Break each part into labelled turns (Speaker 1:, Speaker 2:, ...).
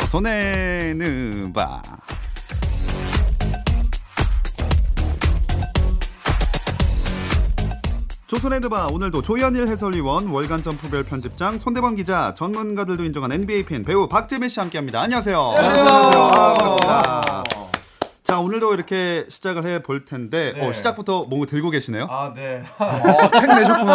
Speaker 1: 조선의 느바 조선의 드바 오늘도 조현일 해설위원 월간 점프별 편집장 손대범 기자 전문가들도 인정한 NBA 팬 배우 박재민 씨 함께합니다. 안녕하세요.
Speaker 2: 안녕하세요.
Speaker 1: 아, 반갑습니다. 자 오늘도 이렇게 시작을 해 볼 텐데
Speaker 2: 네.
Speaker 1: 어, 시작부터 뭔가 들고 계시네요.
Speaker 2: 아, 네.
Speaker 3: 어, 책 내셨구나.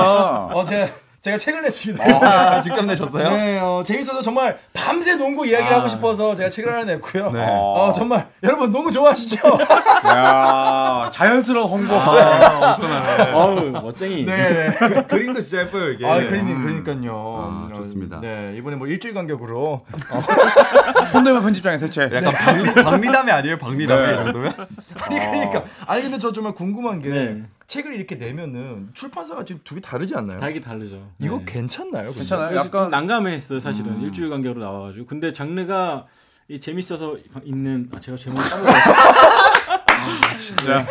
Speaker 2: 어, 제가, 제가 책을 냈습니다.
Speaker 1: 아, 직접 내셨어요?
Speaker 2: 네, 어, 재밌어서 정말 밤새 농구 이야기를
Speaker 3: 아.
Speaker 2: 하고 싶어서 제가 책을 하나 냈고요.
Speaker 1: 네.
Speaker 2: 어, 정말 여러분 농구 좋아하시죠?
Speaker 3: 야 자연스러운 홍보.
Speaker 4: 어우 멋쟁이.
Speaker 2: 네, 네.
Speaker 1: 그, 그림도 진짜 예뻐요 이게.
Speaker 2: 아, 그러니 그러니까요.
Speaker 1: 아, 좋습니다.
Speaker 2: 네, 이번에 뭐 일주일 간격으로
Speaker 3: 손대만 편집장의 새 책.
Speaker 1: 약간 박미, 박미담이 아니에요 박미담이
Speaker 3: 네.
Speaker 1: 이 정도면?
Speaker 2: 아니 그러니까 아니 근데 저 정말 궁금한 게
Speaker 4: 네.
Speaker 2: 책을 이렇게 내면은 출판사가 지금 두 개 다르지 않나요?
Speaker 4: 다르게 다르죠.
Speaker 2: 이거
Speaker 4: 네.
Speaker 2: 괜찮나요? 근데?
Speaker 3: 괜찮아요? 약간
Speaker 4: 난감했어요 사실은 일주일 간격으로 나와가지고 근데 장르가 이 재밌어서 있는 아 제가 제목 까먹었어요.
Speaker 3: 진짜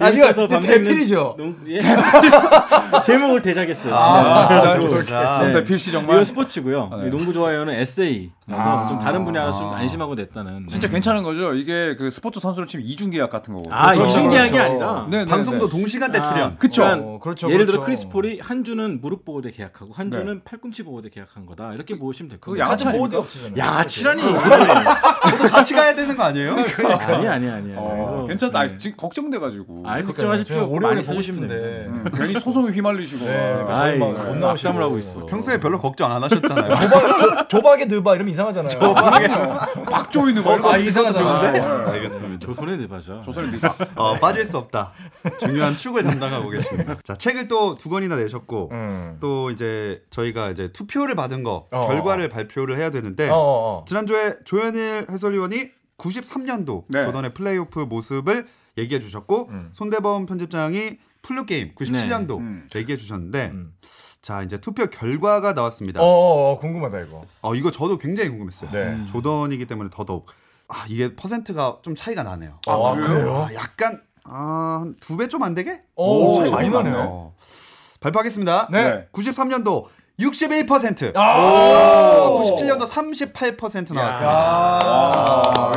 Speaker 2: 아, 이거 대필이죠?
Speaker 4: 농- 예. 제목을 대작했어요.
Speaker 2: 아,
Speaker 4: 네. 그래가지고
Speaker 1: 좋겠어.
Speaker 3: 손대
Speaker 4: 네.
Speaker 3: 필시 정말.
Speaker 4: 이거 스포츠고요.
Speaker 3: 아, 네.
Speaker 4: 이 농구 좋아요는 에세이. 그래서
Speaker 3: 아.
Speaker 4: 좀 다른 분야로 좀 안심하고 냈다는.
Speaker 3: 진짜
Speaker 4: 네.
Speaker 3: 괜찮은 거죠. 이게 그 스포츠 선수를 치면 이중 계약 같은 거거든요.
Speaker 4: 아
Speaker 2: 그렇죠,
Speaker 4: 이중 계약이
Speaker 2: 그렇죠.
Speaker 4: 아니라.
Speaker 3: 네, 네,
Speaker 1: 방송도
Speaker 3: 네.
Speaker 1: 동시간대 출연.
Speaker 3: 그쵸.
Speaker 4: 그러니까
Speaker 2: 어, 그렇죠,
Speaker 4: 예를
Speaker 2: 그렇죠.
Speaker 4: 들어 크리스 폴이 한 주는 무릎 보호대 계약하고 한 주는 팔꿈치 보호대 계약한 거다 이렇게 보시면 될
Speaker 3: 그거
Speaker 4: 거예요.
Speaker 3: 양아치?
Speaker 2: 보호대 업체잖아요.
Speaker 4: 양아치라니.
Speaker 1: 저도 같이 가야 되는 거 아니에요?
Speaker 4: 아니 아니 아니.
Speaker 3: 어, 괜찮다. 아, 지금 걱정돼 가지고.
Speaker 4: 아
Speaker 2: 그러니까요.
Speaker 4: 걱정하실 필요 없고
Speaker 2: 오래오래
Speaker 4: 많이
Speaker 2: 보고 싶은데.
Speaker 4: 됩니다.
Speaker 3: 음, 괜히 소송에 휘말리시고.
Speaker 2: 네,
Speaker 3: 막.
Speaker 2: 그러니까
Speaker 4: 아이,
Speaker 2: 막못 나오시고.
Speaker 4: 하고 있어.
Speaker 1: 평소에 별로 걱정 안 하셨잖아요.
Speaker 2: 조박, 조, 조박의 느바 이러면 이상하잖아요.
Speaker 3: 박조이는 거.
Speaker 2: 아, 이상하잖아.
Speaker 3: 아,
Speaker 1: 알겠습니다.
Speaker 4: 조선의 대바죠.
Speaker 3: 조선의 니가.
Speaker 1: 어, 빠질 수 없다. 중요한 축을 담당하고 계십니다. 자, 책을 또 두 권이나 내셨고
Speaker 2: 음.
Speaker 1: 또 이제 저희가 이제 투표를 받은 거
Speaker 2: 어.
Speaker 1: 결과를 발표를 해야 되는데
Speaker 2: 어, 어, 어.
Speaker 1: 지난주에 조현일 해설위원이 93년도
Speaker 3: 네.
Speaker 1: 조던의 플레이오프 모습을 얘기해 주셨고
Speaker 2: 음.
Speaker 1: 손대범 편집장이 flu game 97년도
Speaker 3: 음.
Speaker 1: 얘기해 주셨는데
Speaker 2: 음.
Speaker 1: 자 이제 투표 결과가 나왔습니다.
Speaker 2: 어, 어, 어, 궁금하다 이거.
Speaker 1: 어, 이거 저도 굉장히 궁금했어요.
Speaker 2: 네.
Speaker 1: 조던이기 때문에 더더욱 아 이게 퍼센트가 좀 차이가 나네요.
Speaker 2: 아, 그래요?
Speaker 1: 아, 약간 한두배 좀 안 되게?
Speaker 2: 오,
Speaker 3: 오,
Speaker 2: 차이 많이. 나네요.
Speaker 1: 어. 발표하겠습니다.
Speaker 2: 네.
Speaker 1: 93년도 61%.
Speaker 2: 아,
Speaker 1: 97년도 38% 나왔습니다.
Speaker 2: 아,
Speaker 3: 아,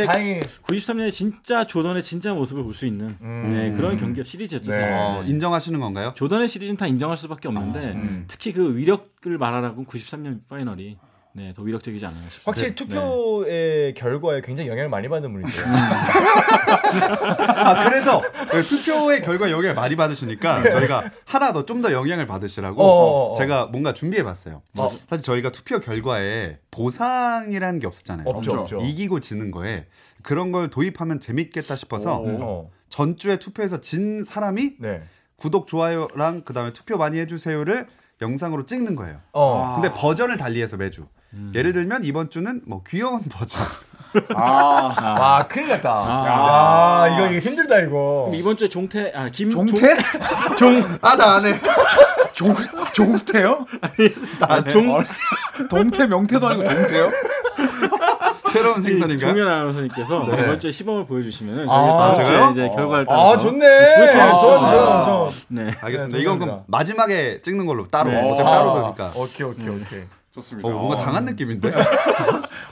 Speaker 3: 의외네 이것도.
Speaker 2: 어,
Speaker 4: 네.
Speaker 2: 다행히
Speaker 4: 93년에 진짜 조던의 진짜 모습을 볼 수 있는
Speaker 2: 음.
Speaker 4: 네, 그런 경기 시리즈였죠.
Speaker 2: 네.
Speaker 1: 어, 인정하시는 건가요?
Speaker 4: 조던의 시리즈는 다 인정할 수밖에 없는데
Speaker 2: 음.
Speaker 4: 특히 그 위력을 말하라고 93년 파이널이 네, 더 위력적이지 않았나 싶습니다.
Speaker 2: 확실히
Speaker 4: 네.
Speaker 2: 투표의 결과에 굉장히 영향을 많이 받는 분이세요.
Speaker 1: 아, 그래서 그 투표의 결과 영향을 많이 받으시니까 저희가 하나 더 좀 더 영향을 받으시라고
Speaker 2: 어, 어, 어.
Speaker 1: 제가 뭔가 준비해 봤어요. 사실 저희가 투표 결과에 보상이라는 게 없었잖아요.
Speaker 2: 없죠,
Speaker 3: 없죠.
Speaker 2: 없죠.
Speaker 1: 이기고 지는 거에 그런 걸 도입하면 재밌겠다 싶어서
Speaker 2: 어.
Speaker 1: 전주에 투표해서 진 사람이
Speaker 2: 네.
Speaker 1: 구독 좋아요랑 그다음에 투표 많이 해주세요를 영상으로 찍는 거예요.
Speaker 2: 어.
Speaker 1: 근데 버전을 달리해서 매주. 예를 들면 이번 주는 뭐 귀여운 버전.
Speaker 3: 아,
Speaker 2: 와, 큰일 났다.
Speaker 4: 아.
Speaker 2: 야, 이거, 이거 힘들다 이거.
Speaker 4: 그럼 이번 주에 종태 아 김
Speaker 3: 종태?
Speaker 4: 종,
Speaker 1: 아 나 안 해.
Speaker 3: 종 종태요?
Speaker 4: 아, 종
Speaker 3: 동태 명태도 아니고 종태요?
Speaker 1: 새로운 생선인가요?
Speaker 4: 종현 아나운서님께서 이번 주에 시범을 보여주시면
Speaker 2: 아?
Speaker 4: 주에 이제 결과를
Speaker 2: 아,
Speaker 4: 따라서
Speaker 2: 좋네.
Speaker 4: 좋겠다.
Speaker 2: 저, 저, 저.
Speaker 4: 네.
Speaker 1: 알겠습니다.
Speaker 2: 네,
Speaker 1: 이건. 그럼 마지막에 찍는 걸로 따로.
Speaker 4: 네.
Speaker 1: 어차피
Speaker 2: 아,
Speaker 1: 따로 되니까.
Speaker 2: 오케이, 오케이, 오케이.
Speaker 3: 좋습니다.
Speaker 1: 어, 뭔가 당한 느낌인데.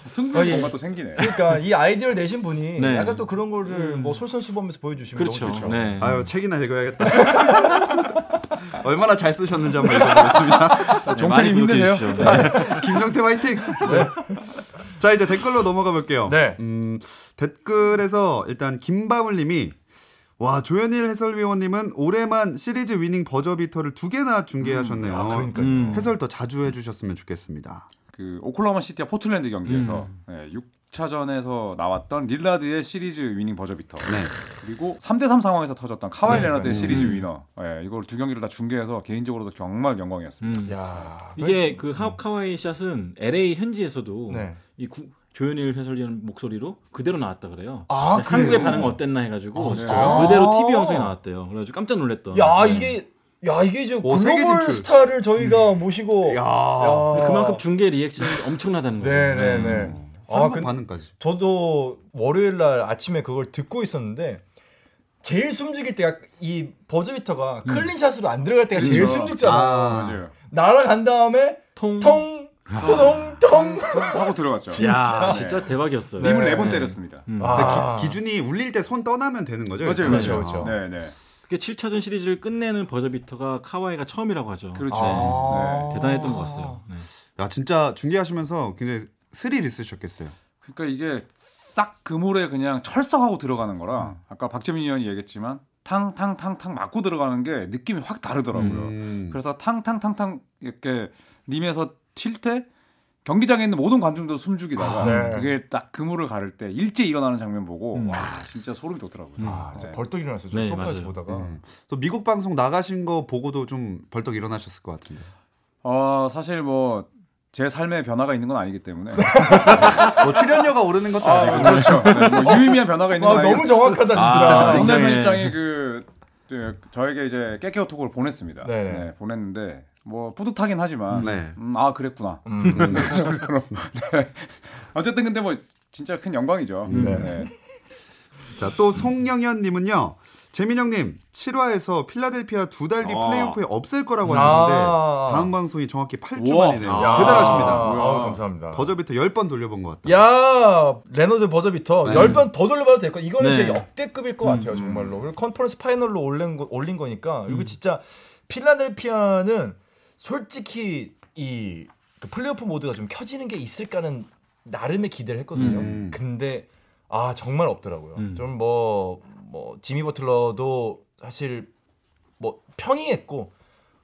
Speaker 3: 승부
Speaker 2: 어, 예.
Speaker 3: 뭔가 또 생기네.
Speaker 2: 그러니까 이 아이디어를 내신 분이
Speaker 4: 네.
Speaker 2: 약간 또 그런 거를 뭐 솔선수범해서 보여주시면
Speaker 4: 그렇죠.
Speaker 2: 너무 좋죠.
Speaker 4: 네.
Speaker 1: 아유 책이나 읽어야겠다. 얼마나 잘 쓰셨는지 한번 읽어보겠습니다.
Speaker 3: 종태님.
Speaker 4: 네.
Speaker 1: 김정태 화이팅. 네. 자 이제 댓글로 넘어가 볼게요.
Speaker 2: 네.
Speaker 1: 음, 댓글에서 일단 김바울님이 와 조현일 해설위원님은 올해만 시리즈 winning 버저비터를 두 개나 중계하셨네요.
Speaker 2: 아, 그러니까요.
Speaker 4: 음.
Speaker 1: 해설 더 자주 해주셨으면 좋겠습니다.
Speaker 3: 그 오클라호마 시티와 포틀랜드 경기에서 네, 6차전에서 나왔던 릴라드의 시리즈 winning 버저비터.
Speaker 1: 네.
Speaker 3: 그리고 3대 3 상황에서 터졌던 카와이
Speaker 2: 네,
Speaker 3: 레너드의
Speaker 2: 네.
Speaker 3: 시리즈
Speaker 4: 음.
Speaker 3: winner. 예, 이걸 두 경기를 다 중계해서 개인적으로도 정말 영광이었습니다.
Speaker 4: 음.
Speaker 2: 야,
Speaker 4: 이게 그 카와이 shot은 LA 현지에서도
Speaker 2: 네.
Speaker 4: 이 구, 조현일 해설위원 목소리로 그대로 나왔다 그래요.
Speaker 2: 아,
Speaker 4: 네, 한국의? 반응 어땠나 해가지고
Speaker 2: 아, 진짜요?
Speaker 4: 그대로 TV 방송에 나왔대요. 그래가지고 깜짝 놀랐던.
Speaker 2: 야
Speaker 4: 네.
Speaker 2: 이게 야 이게 이제
Speaker 1: 오, 세계
Speaker 2: 글로벌
Speaker 1: 진출.
Speaker 2: 스타를 저희가 모시고
Speaker 1: 야.
Speaker 2: 야.
Speaker 4: 그만큼 중계 리액션이 엄청나다는 거예요.
Speaker 2: 네 네네. 아,
Speaker 1: 한국
Speaker 2: 근-
Speaker 1: 반응까지.
Speaker 2: 저도 월요일 날 아침에 그걸 듣고 있었는데 제일 숨죽일 때가 이 버저비터가 clean shot으로 안 들어갈 때가 제일
Speaker 3: 그렇죠.
Speaker 2: 숨죽잖아.
Speaker 1: 아.
Speaker 3: 맞아요.
Speaker 2: 날아간 다음에
Speaker 4: 통.
Speaker 2: 통 또동동.
Speaker 3: 하고 들어갔죠.
Speaker 4: 야,
Speaker 3: 네.
Speaker 4: 진짜 대박이었어요.
Speaker 3: 림을
Speaker 2: 네.
Speaker 3: 네번 때렸습니다.
Speaker 4: 음.
Speaker 2: 아.
Speaker 1: 기, 준이 울릴 때 손 떠나면 되는 거죠?
Speaker 3: 맞아요?
Speaker 2: 그렇죠. 그렇죠.
Speaker 3: 네, 네.
Speaker 4: 그게 7차전 시리즈를 끝내는 버저비터가 카와이가 처음이라고 하죠.
Speaker 3: 그렇죠.
Speaker 2: 아.
Speaker 3: 네.
Speaker 4: 대단했던 것 같아요. 네.
Speaker 1: 야 진짜 중계하시면서 굉장히 스릴 있으셨겠어요.
Speaker 3: 그러니까 이게 싹 그물에 그냥 철썩하고 들어가는 거라 아까 박재민 의원이 얘기했지만 탕탕탕탕 맞고 들어가는 게 느낌이 확 다르더라고요.
Speaker 1: 음.
Speaker 3: 그래서 탕탕탕탕 이렇게 림에서 튈 때 경기장에 있는 모든 관중도 숨죽이다가
Speaker 2: 네.
Speaker 3: 그게 딱 그물을 가를 때 일제 일어나는 장면 보고
Speaker 4: 음.
Speaker 3: 와 진짜 소름이 돋더라고요.
Speaker 2: 아, 진짜
Speaker 3: 네.
Speaker 2: 벌떡 일어났어요. 저
Speaker 4: 네,
Speaker 2: 소파에서. 보다가.
Speaker 1: 음. 또 미국 방송 나가신 거 보고도 좀 벌떡 일어나셨을 것 같은데.
Speaker 3: 어 사실 뭐 제 삶에 변화가 있는 건 아니기 때문에
Speaker 1: 뭐 출연료가 오르는 것도 아 니고.
Speaker 3: 그렇죠. 네, 뭐 유의미한 변화가 있는 건
Speaker 2: 아, 너무 정확하다 진짜.
Speaker 4: 아,
Speaker 3: 손
Speaker 4: 굉장히-
Speaker 3: 대표님장이 그 저, 저에게 이제 깨케오톡을 보냈습니다.
Speaker 2: 네네.
Speaker 3: 네, 보냈는데 뭐 뿌듯하긴 하지만
Speaker 1: 네.
Speaker 3: 음, 아 그랬구나.
Speaker 2: 음.
Speaker 3: 그 정도로. 네. 어쨌든 근데 뭐 진짜 큰 영광이죠.
Speaker 2: 네.
Speaker 3: 네.
Speaker 1: 자, 또 송영현님은요. 재민형님 7화에서 필라델피아 두 달뒤
Speaker 3: 아.
Speaker 1: 플레이오프에 없을 거라고 하셨는데
Speaker 2: 아.
Speaker 1: 다음 방송이 정확히 8주
Speaker 3: 우와.
Speaker 1: 만이네요.
Speaker 3: 야.
Speaker 1: 대단하십니다.
Speaker 2: 아, 감사합니다.
Speaker 1: 버저비터 10번 돌려본 것 같다.
Speaker 2: 야 레너드 버저비터
Speaker 1: 네.
Speaker 2: 10번 더 돌려봐도 될 거. 이거는
Speaker 4: 네.
Speaker 2: 진짜 역대급일 것 같아요, 정말로. 그리고 컨퍼런스 파이널로 올린, 거, 올린 거니까. 그리고 진짜 필라델피아는 솔직히 이그 플레이오프 모드가 좀 켜지는 게 있을까는 나름의 기대를 했거든요.
Speaker 1: 음.
Speaker 2: 근데 아 정말 없더라고요.
Speaker 4: 음.
Speaker 2: 좀뭐뭐 지미 버틀러도 사실 뭐 평이했고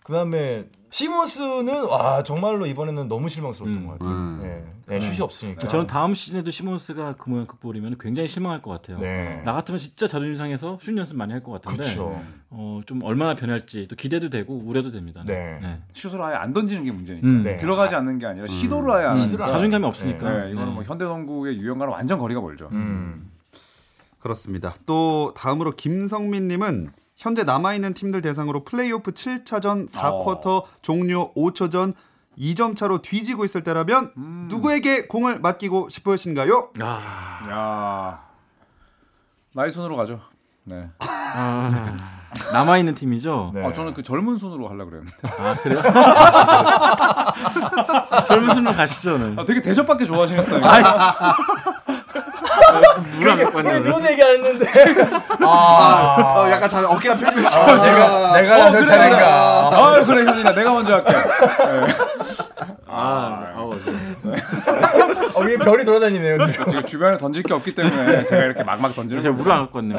Speaker 2: 그 다음에 시몬스는 와 정말로 이번에는 너무 실망스러웠던
Speaker 4: 음.
Speaker 2: 것 같아요.
Speaker 1: 음.
Speaker 2: 네. 네, 슛이 없으니까.
Speaker 4: 저는 다음 시즌에도 시몬스가 그 모양 극복이면 굉장히 실망할 것 같아요.
Speaker 2: 네.
Speaker 4: 나 같으면 진짜 자존심 상해서 슛 연습 많이 할 것 같은데
Speaker 2: 그렇죠.
Speaker 4: 어, 좀 얼마나 변할지 또 기대도 되고 우려도 됩니다.
Speaker 2: 네.
Speaker 3: 슛을 아예 안 던지는 게 문제니까
Speaker 4: 음.
Speaker 2: 네.
Speaker 3: 들어가지 않는 게 아니라 시도를 아예 안.
Speaker 2: 안
Speaker 4: 자존감이 없으니까.
Speaker 3: 네, 이거는 뭐 현대농구의 유형과는 완전 거리가 멀죠.
Speaker 2: 음.
Speaker 1: 그렇습니다. 또 다음으로 김성민님은 현재 남아있는 팀들 대상으로 플레이오프 7차전 4쿼터 종료 5초 전 2점 차로 뒤지고 있을 때라면 누구에게 공을 맡기고 싶으신가요?
Speaker 3: 야 나이 순으로 가죠. 네.
Speaker 4: 아, 남아 있는 팀이죠.
Speaker 2: 네.
Speaker 3: 아, 저는 그 젊은 순으로 하려 그랬는데.
Speaker 4: 아 그래요? 젊은 순으로 가시죠. 는
Speaker 3: 아, 되게 대접받기 좋아하시는 스타일.
Speaker 4: 물안 갖고
Speaker 2: 우리
Speaker 4: 왔는데.
Speaker 2: 누구도 얘기 안 했는데. 아,
Speaker 1: 어, 약간 다 어깨가 펴지고
Speaker 2: 아, 제가 내가 나설
Speaker 3: 그래,
Speaker 2: 차례인가.
Speaker 3: 아 그래 현진아 내가 먼저 할게.
Speaker 4: 아, 아우, 네.
Speaker 2: 어, 위에 별이 돌아다니네요 지금.
Speaker 3: 지금 주변에 던질 게 없기 때문에 제가 이렇게 막막 던지는
Speaker 4: 제가
Speaker 3: 거예요.
Speaker 4: 물을 안 갖고 왔네요.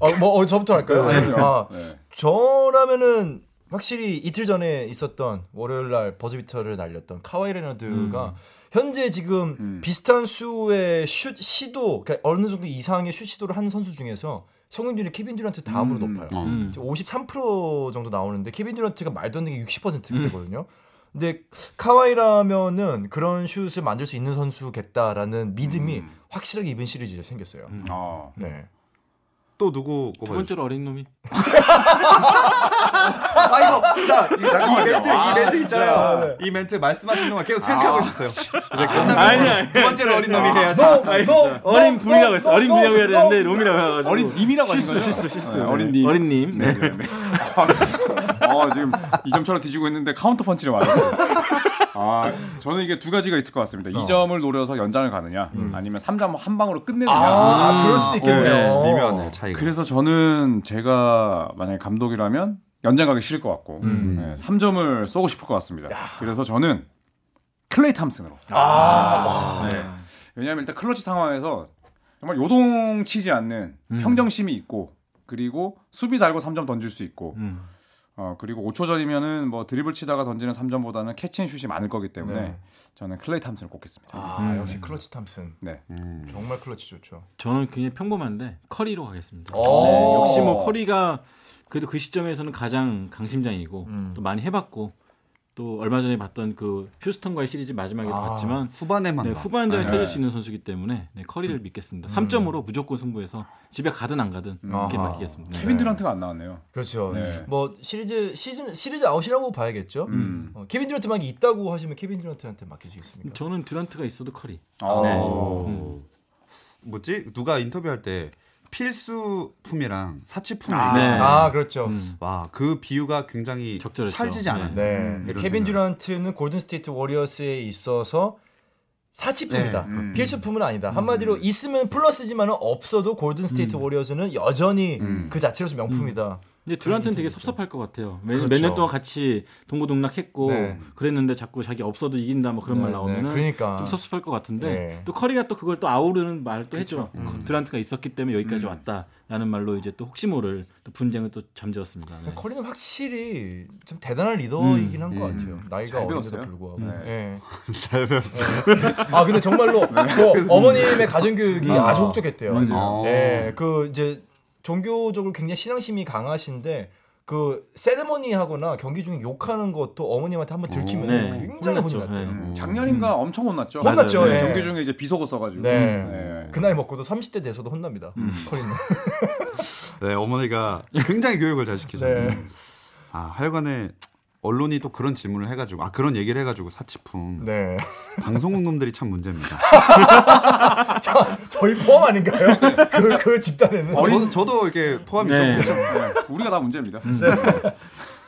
Speaker 2: 어, 뭐 어, 저부터 할까요? 아니, 아,
Speaker 3: 네.
Speaker 2: 저라면은 확실히 이틀 전에 있었던 월요일 날 버저비터를 날렸던 카와이 레너드가 현재 지금
Speaker 3: 음.
Speaker 2: 비슷한 수의 슛 시도 그러니까 어느 정도 이상의 슛 시도를 한 선수 중에서 성공률이 케빈 듀란트 다음으로
Speaker 3: 음.
Speaker 2: 높아요.
Speaker 4: 음.
Speaker 2: 지금 53% 정도 나오는데 케빈 듀란트가 말도 안 되게 60%대거든요. 근데 카와이라면은 그런 슛을 만들 수 있는 선수겠다라는 믿음이
Speaker 3: 음.
Speaker 2: 확실하게 이번 시리즈에 생겼어요.
Speaker 3: 어.
Speaker 2: 네.
Speaker 1: 또 누구
Speaker 4: 두? 번째로 어린 놈이.
Speaker 1: 아 이거 자, 이, 자, 이 멘트
Speaker 3: 아,
Speaker 1: 이 멘트
Speaker 3: 진짜.
Speaker 1: 있잖아요. 이 멘트 말씀하신 동안 계속 생각하고
Speaker 3: 아.
Speaker 1: 있었어요. 이제 끝나면
Speaker 4: 아니야.
Speaker 1: 두 번째로 어린 놈이.
Speaker 4: 아니, 진짜. 어린 분이라고 했어. 어린 분이라고 해야 되는데 놈이라고 해가지고.
Speaker 3: 어린 님이라고
Speaker 4: 실수,
Speaker 3: 거죠?
Speaker 4: 실수, 실수.
Speaker 3: 네, 어린
Speaker 4: 네.
Speaker 3: 님.
Speaker 4: 어린 님. 네.
Speaker 3: 네, 네. 어, 지금 2점처럼 뒤지고 있는데 카운터 펀치를 맞았어요. 아, 저는 이게 두 가지가 있을 것 같습니다. 이 2점을 노려서 연장을 가느냐, 아니면 3점 한 방으로 끝내느냐.
Speaker 2: 아, 그럴 수도 있겠네요.
Speaker 4: 네,
Speaker 1: 미묘하네 차이가.
Speaker 3: 그래서 저는 제가 만약에 감독이라면 연장 가기 싫을 것 같고
Speaker 4: 음.
Speaker 3: 네, 3점을 쏘고 싶을 것 같습니다. 그래서 저는 클레이 탐슨으로.
Speaker 2: 아,
Speaker 3: 네. 왜냐하면 일단 클러치 상황에서 정말 요동치지 않는 평정심이 있고 그리고 수비 달고 3점 던질 수 있고
Speaker 4: 음.
Speaker 3: 어 그리고 5초 전이면은 뭐 드리블 치다가 던지는 3점보다는 캐치앤슛이 많을 거기 때문에
Speaker 2: 네.
Speaker 3: 저는 클레이 탐슨을 꼽겠습니다.
Speaker 2: 아
Speaker 4: 음.
Speaker 2: 역시 클러치 탐슨
Speaker 3: 네.
Speaker 1: 음.
Speaker 2: 정말 클러치 좋죠.
Speaker 4: 저는 굉장히 평범한데 커리로 가겠습니다.
Speaker 2: 오.
Speaker 4: 네, 역시 뭐 커리가 그래도 그 시점에서는 가장 강심장이고
Speaker 2: 음.
Speaker 4: 또 많이 해봤고 또 얼마 전에 봤던 그 휴스턴과의 시리즈 마지막에도
Speaker 2: 아,
Speaker 4: 봤지만
Speaker 1: 후반에만
Speaker 4: 네,
Speaker 1: 봐.
Speaker 4: 후반전에
Speaker 3: 네.
Speaker 4: 터질 수 있는 선수이기 때문에 네, 커리를 믿겠습니다. 3점으로 무조건 승부해서 집에 가든 안 가든 이렇게
Speaker 2: 아하.
Speaker 4: 맡기겠습니다. 네.
Speaker 3: 케빈 듀란트가 안 나왔네요.
Speaker 2: 그렇죠.
Speaker 3: 네.
Speaker 2: 뭐 시리즈 시즌 시리즈 아웃이라고 봐야겠죠.
Speaker 3: 음.
Speaker 2: 어, 케빈 듀란트만 있다고 하시면 케빈 듀란트한테 맡기시겠습니까?
Speaker 4: 저는 듀란트가 있어도 커리.
Speaker 3: 어.
Speaker 4: 네.
Speaker 1: 어. 뭐지? 누가 인터뷰할 때 필수품이랑 사치품이
Speaker 2: 아,
Speaker 4: 네.
Speaker 1: 아
Speaker 2: 그렇죠.
Speaker 4: 음.
Speaker 1: 와, 그 비유가 굉장히
Speaker 4: 적절했죠.
Speaker 1: 찰지지
Speaker 4: 네.
Speaker 1: 않아요.
Speaker 2: 네.
Speaker 1: 음,
Speaker 2: 케빈 듀란트는 골든 스테이트 워리어스에 있어서 사치품이다.
Speaker 1: 네,
Speaker 3: 음.
Speaker 2: 필수품은 아니다. 한마디로 있으면 플러스지만은 없어도 골든 스테이트 워리어스는 여전히
Speaker 1: 음.
Speaker 2: 그 자체로서 명품이다.
Speaker 4: 근데 듀란트는 되게 섭섭할 것 같아요. 몇년
Speaker 2: 그렇죠.
Speaker 4: 동안 같이 동고동락했고
Speaker 2: 네.
Speaker 4: 그랬는데 자꾸 자기 없어도 이긴다 뭐 그런
Speaker 2: 네,
Speaker 4: 말
Speaker 2: 네.
Speaker 4: 나오면은
Speaker 2: 그러니까.
Speaker 4: 좀 섭섭할 것 같은데
Speaker 2: 네.
Speaker 4: 또 커리가 또 그걸 또 아우르는 말을 또 했죠.
Speaker 2: 음.
Speaker 4: 듀란트가 있었기 때문에 여기까지 왔다라는 말로 이제 또 혹시 모를 또 분쟁을 또 잠재웠습니다. 네.
Speaker 2: 커리는 확실히 좀 대단한 리더이긴 한것
Speaker 1: 음.
Speaker 2: 같아요. 나이가
Speaker 3: 잘
Speaker 2: 어린데도. 불구하고.
Speaker 3: 네.
Speaker 2: 예.
Speaker 1: 잘 배웠어요.
Speaker 2: 아 근데 정말로 그 어머님의 가정 교육이
Speaker 1: 아.
Speaker 2: 아주 혹독했대요.
Speaker 1: 맞아요.
Speaker 2: 예, 그 이제 종교적으로 굉장히 신앙심이 강하신데 그 세레머니 하거나 경기 중에 욕하는 것도 어머님한테 한번 들키면
Speaker 4: 네.
Speaker 2: 굉장히 혼이
Speaker 4: 혼났죠.
Speaker 2: 났대요.
Speaker 4: 네.
Speaker 1: 음.
Speaker 3: 작년인가 엄청 혼났죠.
Speaker 2: 혼났죠,
Speaker 3: 네,
Speaker 2: 예.
Speaker 3: 경기 중에 이제 비속어 써가지고.
Speaker 2: 네.
Speaker 3: 네.
Speaker 2: 그 나이 먹고도 30대 돼서도 혼납니다. 커리는.
Speaker 1: 네, 어머니가 굉장히 교육을 잘 시키셨네요.
Speaker 2: 네.
Speaker 1: 아, 하여간에 언론이 또 그런 질문을 해가지고 아 그런 얘기를 해가지고 사치품
Speaker 2: 네.
Speaker 1: 방송국 놈들이 참 문제입니다.
Speaker 2: 자, 저희 포함 아닌가요? 그, 그 집단에는.
Speaker 1: 어, 저도, 저도 이렇게 포함이
Speaker 4: 네.
Speaker 3: 네, 우리가 다 문제입니다.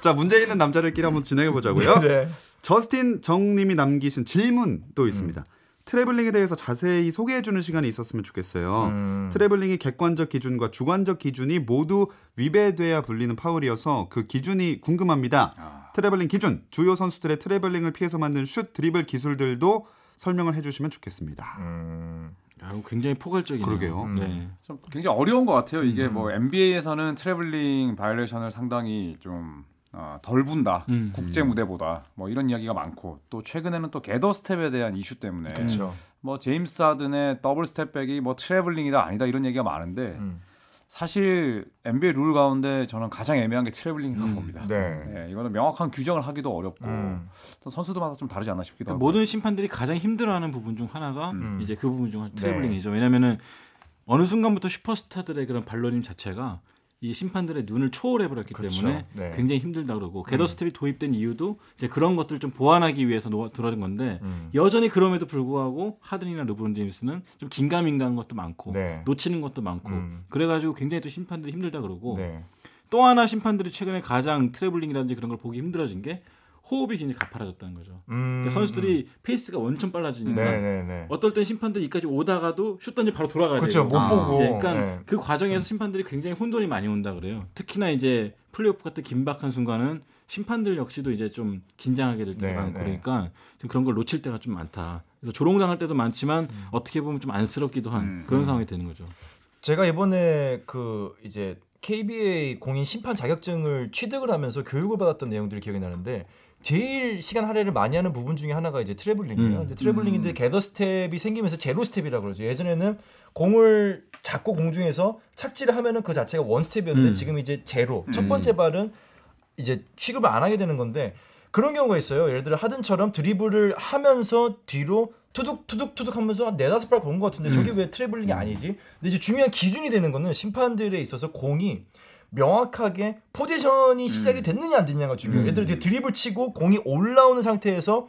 Speaker 1: 자 문제 있는 남자들끼리 한번 진행해 보자고요.
Speaker 2: 네.
Speaker 1: 저스틴 정님이 남기신 질문 또 있습니다. 트래블링에 대해서 자세히 소개해주는 시간이 있었으면 좋겠어요.
Speaker 2: 음.
Speaker 1: 트래블링이 객관적 기준과 주관적 기준이 모두 위배돼야 불리는 파울이어서 그 기준이 궁금합니다.
Speaker 2: 아.
Speaker 1: 트래블링 기준, 주요 선수들의 트래블링을 피해서 만든 슛, 드리블 기술들도 설명을 해주시면 좋겠습니다.
Speaker 2: 음.
Speaker 4: 아, 굉장히 포괄적이네요.
Speaker 1: 그러게요.
Speaker 4: 네.
Speaker 3: 좀 굉장히 어려운 것 같아요. 이게 뭐 NBA에서는 트래블링 바이올레이션을 상당히 좀 어, 덜 분다.
Speaker 4: 음.
Speaker 3: 국제 무대보다 뭐 이런 이야기가 많고 또 최근에는 또 gather step에 대한 이슈 때문에
Speaker 2: 그렇죠.
Speaker 3: 뭐 제임스 하든의 double step back이 뭐 트래블링이다 아니다 이런 얘기가 많은데
Speaker 2: 음.
Speaker 3: 사실 NBA 룰 가운데 저는 가장 애매한 게 트래블링이라고 봅니다.
Speaker 2: 네.
Speaker 3: 네, 이거는 명확한 규정을 하기도 어렵고
Speaker 2: 음.
Speaker 3: 또 선수들마다 좀 다르지 않나 싶기도
Speaker 4: 그러니까
Speaker 3: 하고.
Speaker 4: 모든 심판들이 가장 힘들어하는 부분 중 하나가
Speaker 2: 음.
Speaker 4: 이제 그 부분 중
Speaker 2: 네.
Speaker 4: 트래블링이죠. 왜냐면은 어느 순간부터 슈퍼스타들의 그런 발놀림 자체가 이 심판들의 눈을 초월해 버렸기
Speaker 2: 그렇죠.
Speaker 4: 때문에
Speaker 2: 네.
Speaker 4: 굉장히 힘들다 그러고 gather step이 도입된 이유도 이제 그런 것들을 좀 보완하기 위해서 노, 들어진 건데
Speaker 2: 음.
Speaker 4: 여전히 그럼에도 불구하고 하든이나 르브론 제임스는 좀 긴가민가한 것도 많고
Speaker 2: 네.
Speaker 4: 놓치는 것도 많고
Speaker 2: 음.
Speaker 4: 그래가지고 굉장히 또 심판들이 힘들다 그러고
Speaker 2: 네.
Speaker 4: 또 하나 심판들이 최근에 가장 트래블링이라든지 그런 걸 보기 힘들어진 게 호흡이 굉장히 가파라졌다는 거죠.
Speaker 2: 음.
Speaker 4: 그러니까 선수들이 페이스가 엄청 빨라지니까
Speaker 2: 네, 네, 네.
Speaker 4: 어떨 땐 심판들이 이까지 오다가도 슛 던지 바로 돌아가야
Speaker 2: 그렇죠.
Speaker 4: 돼요.
Speaker 2: 못
Speaker 1: 아.
Speaker 2: 보고.
Speaker 4: 예, 그러니까
Speaker 2: 네.
Speaker 4: 그 과정에서 심판들이 굉장히 혼돈이 많이 온다 그래요. 특히나 이제 플레이오프 같은 긴박한 순간은 심판들 역시도 이제 좀 긴장하게 될 때가
Speaker 2: 네,
Speaker 4: 많고
Speaker 2: 네.
Speaker 4: 그러니까 좀 그런 걸 놓칠 때가 좀 많다. 그래서 조롱당할 때도 많지만
Speaker 2: 음.
Speaker 4: 어떻게 보면 좀 안쓰럽기도 한 그런 상황이 되는 거죠.
Speaker 2: 제가 이번에 그 이제 KBA 공인 심판 자격증을 취득을 하면서 교육을 받았던 내용들이 기억이 나는데 제일 시간 할애를 많이 하는 부분 중에 하나가 이제 트래블링이에요.
Speaker 4: 음.
Speaker 2: 이제 트래블링인데 gather step이 생기면서 zero step이라고 그러죠. 예전에는 공을 잡고 공중에서 착지를 하면은 그 자체가 one step이었는데
Speaker 4: 음.
Speaker 2: 지금 이제 제로. 첫 번째 발은 이제 취급을 안 하게 되는 건데 그런 경우가 있어요. 예를 들어 하든처럼 드리블을 하면서 뒤로 투둑 투둑 투둑 하면서 한 네다섯 발 간 것 같은데 저게 왜 트래블링이 아니지? 근데 이제 중요한 기준이 되는 거는 심판들에 있어서 공이 명확하게 possession이 시작이 됐느냐 안 됐느냐가 중요해요. 예를 들어 이제 드리블 치고 공이 올라오는 상태에서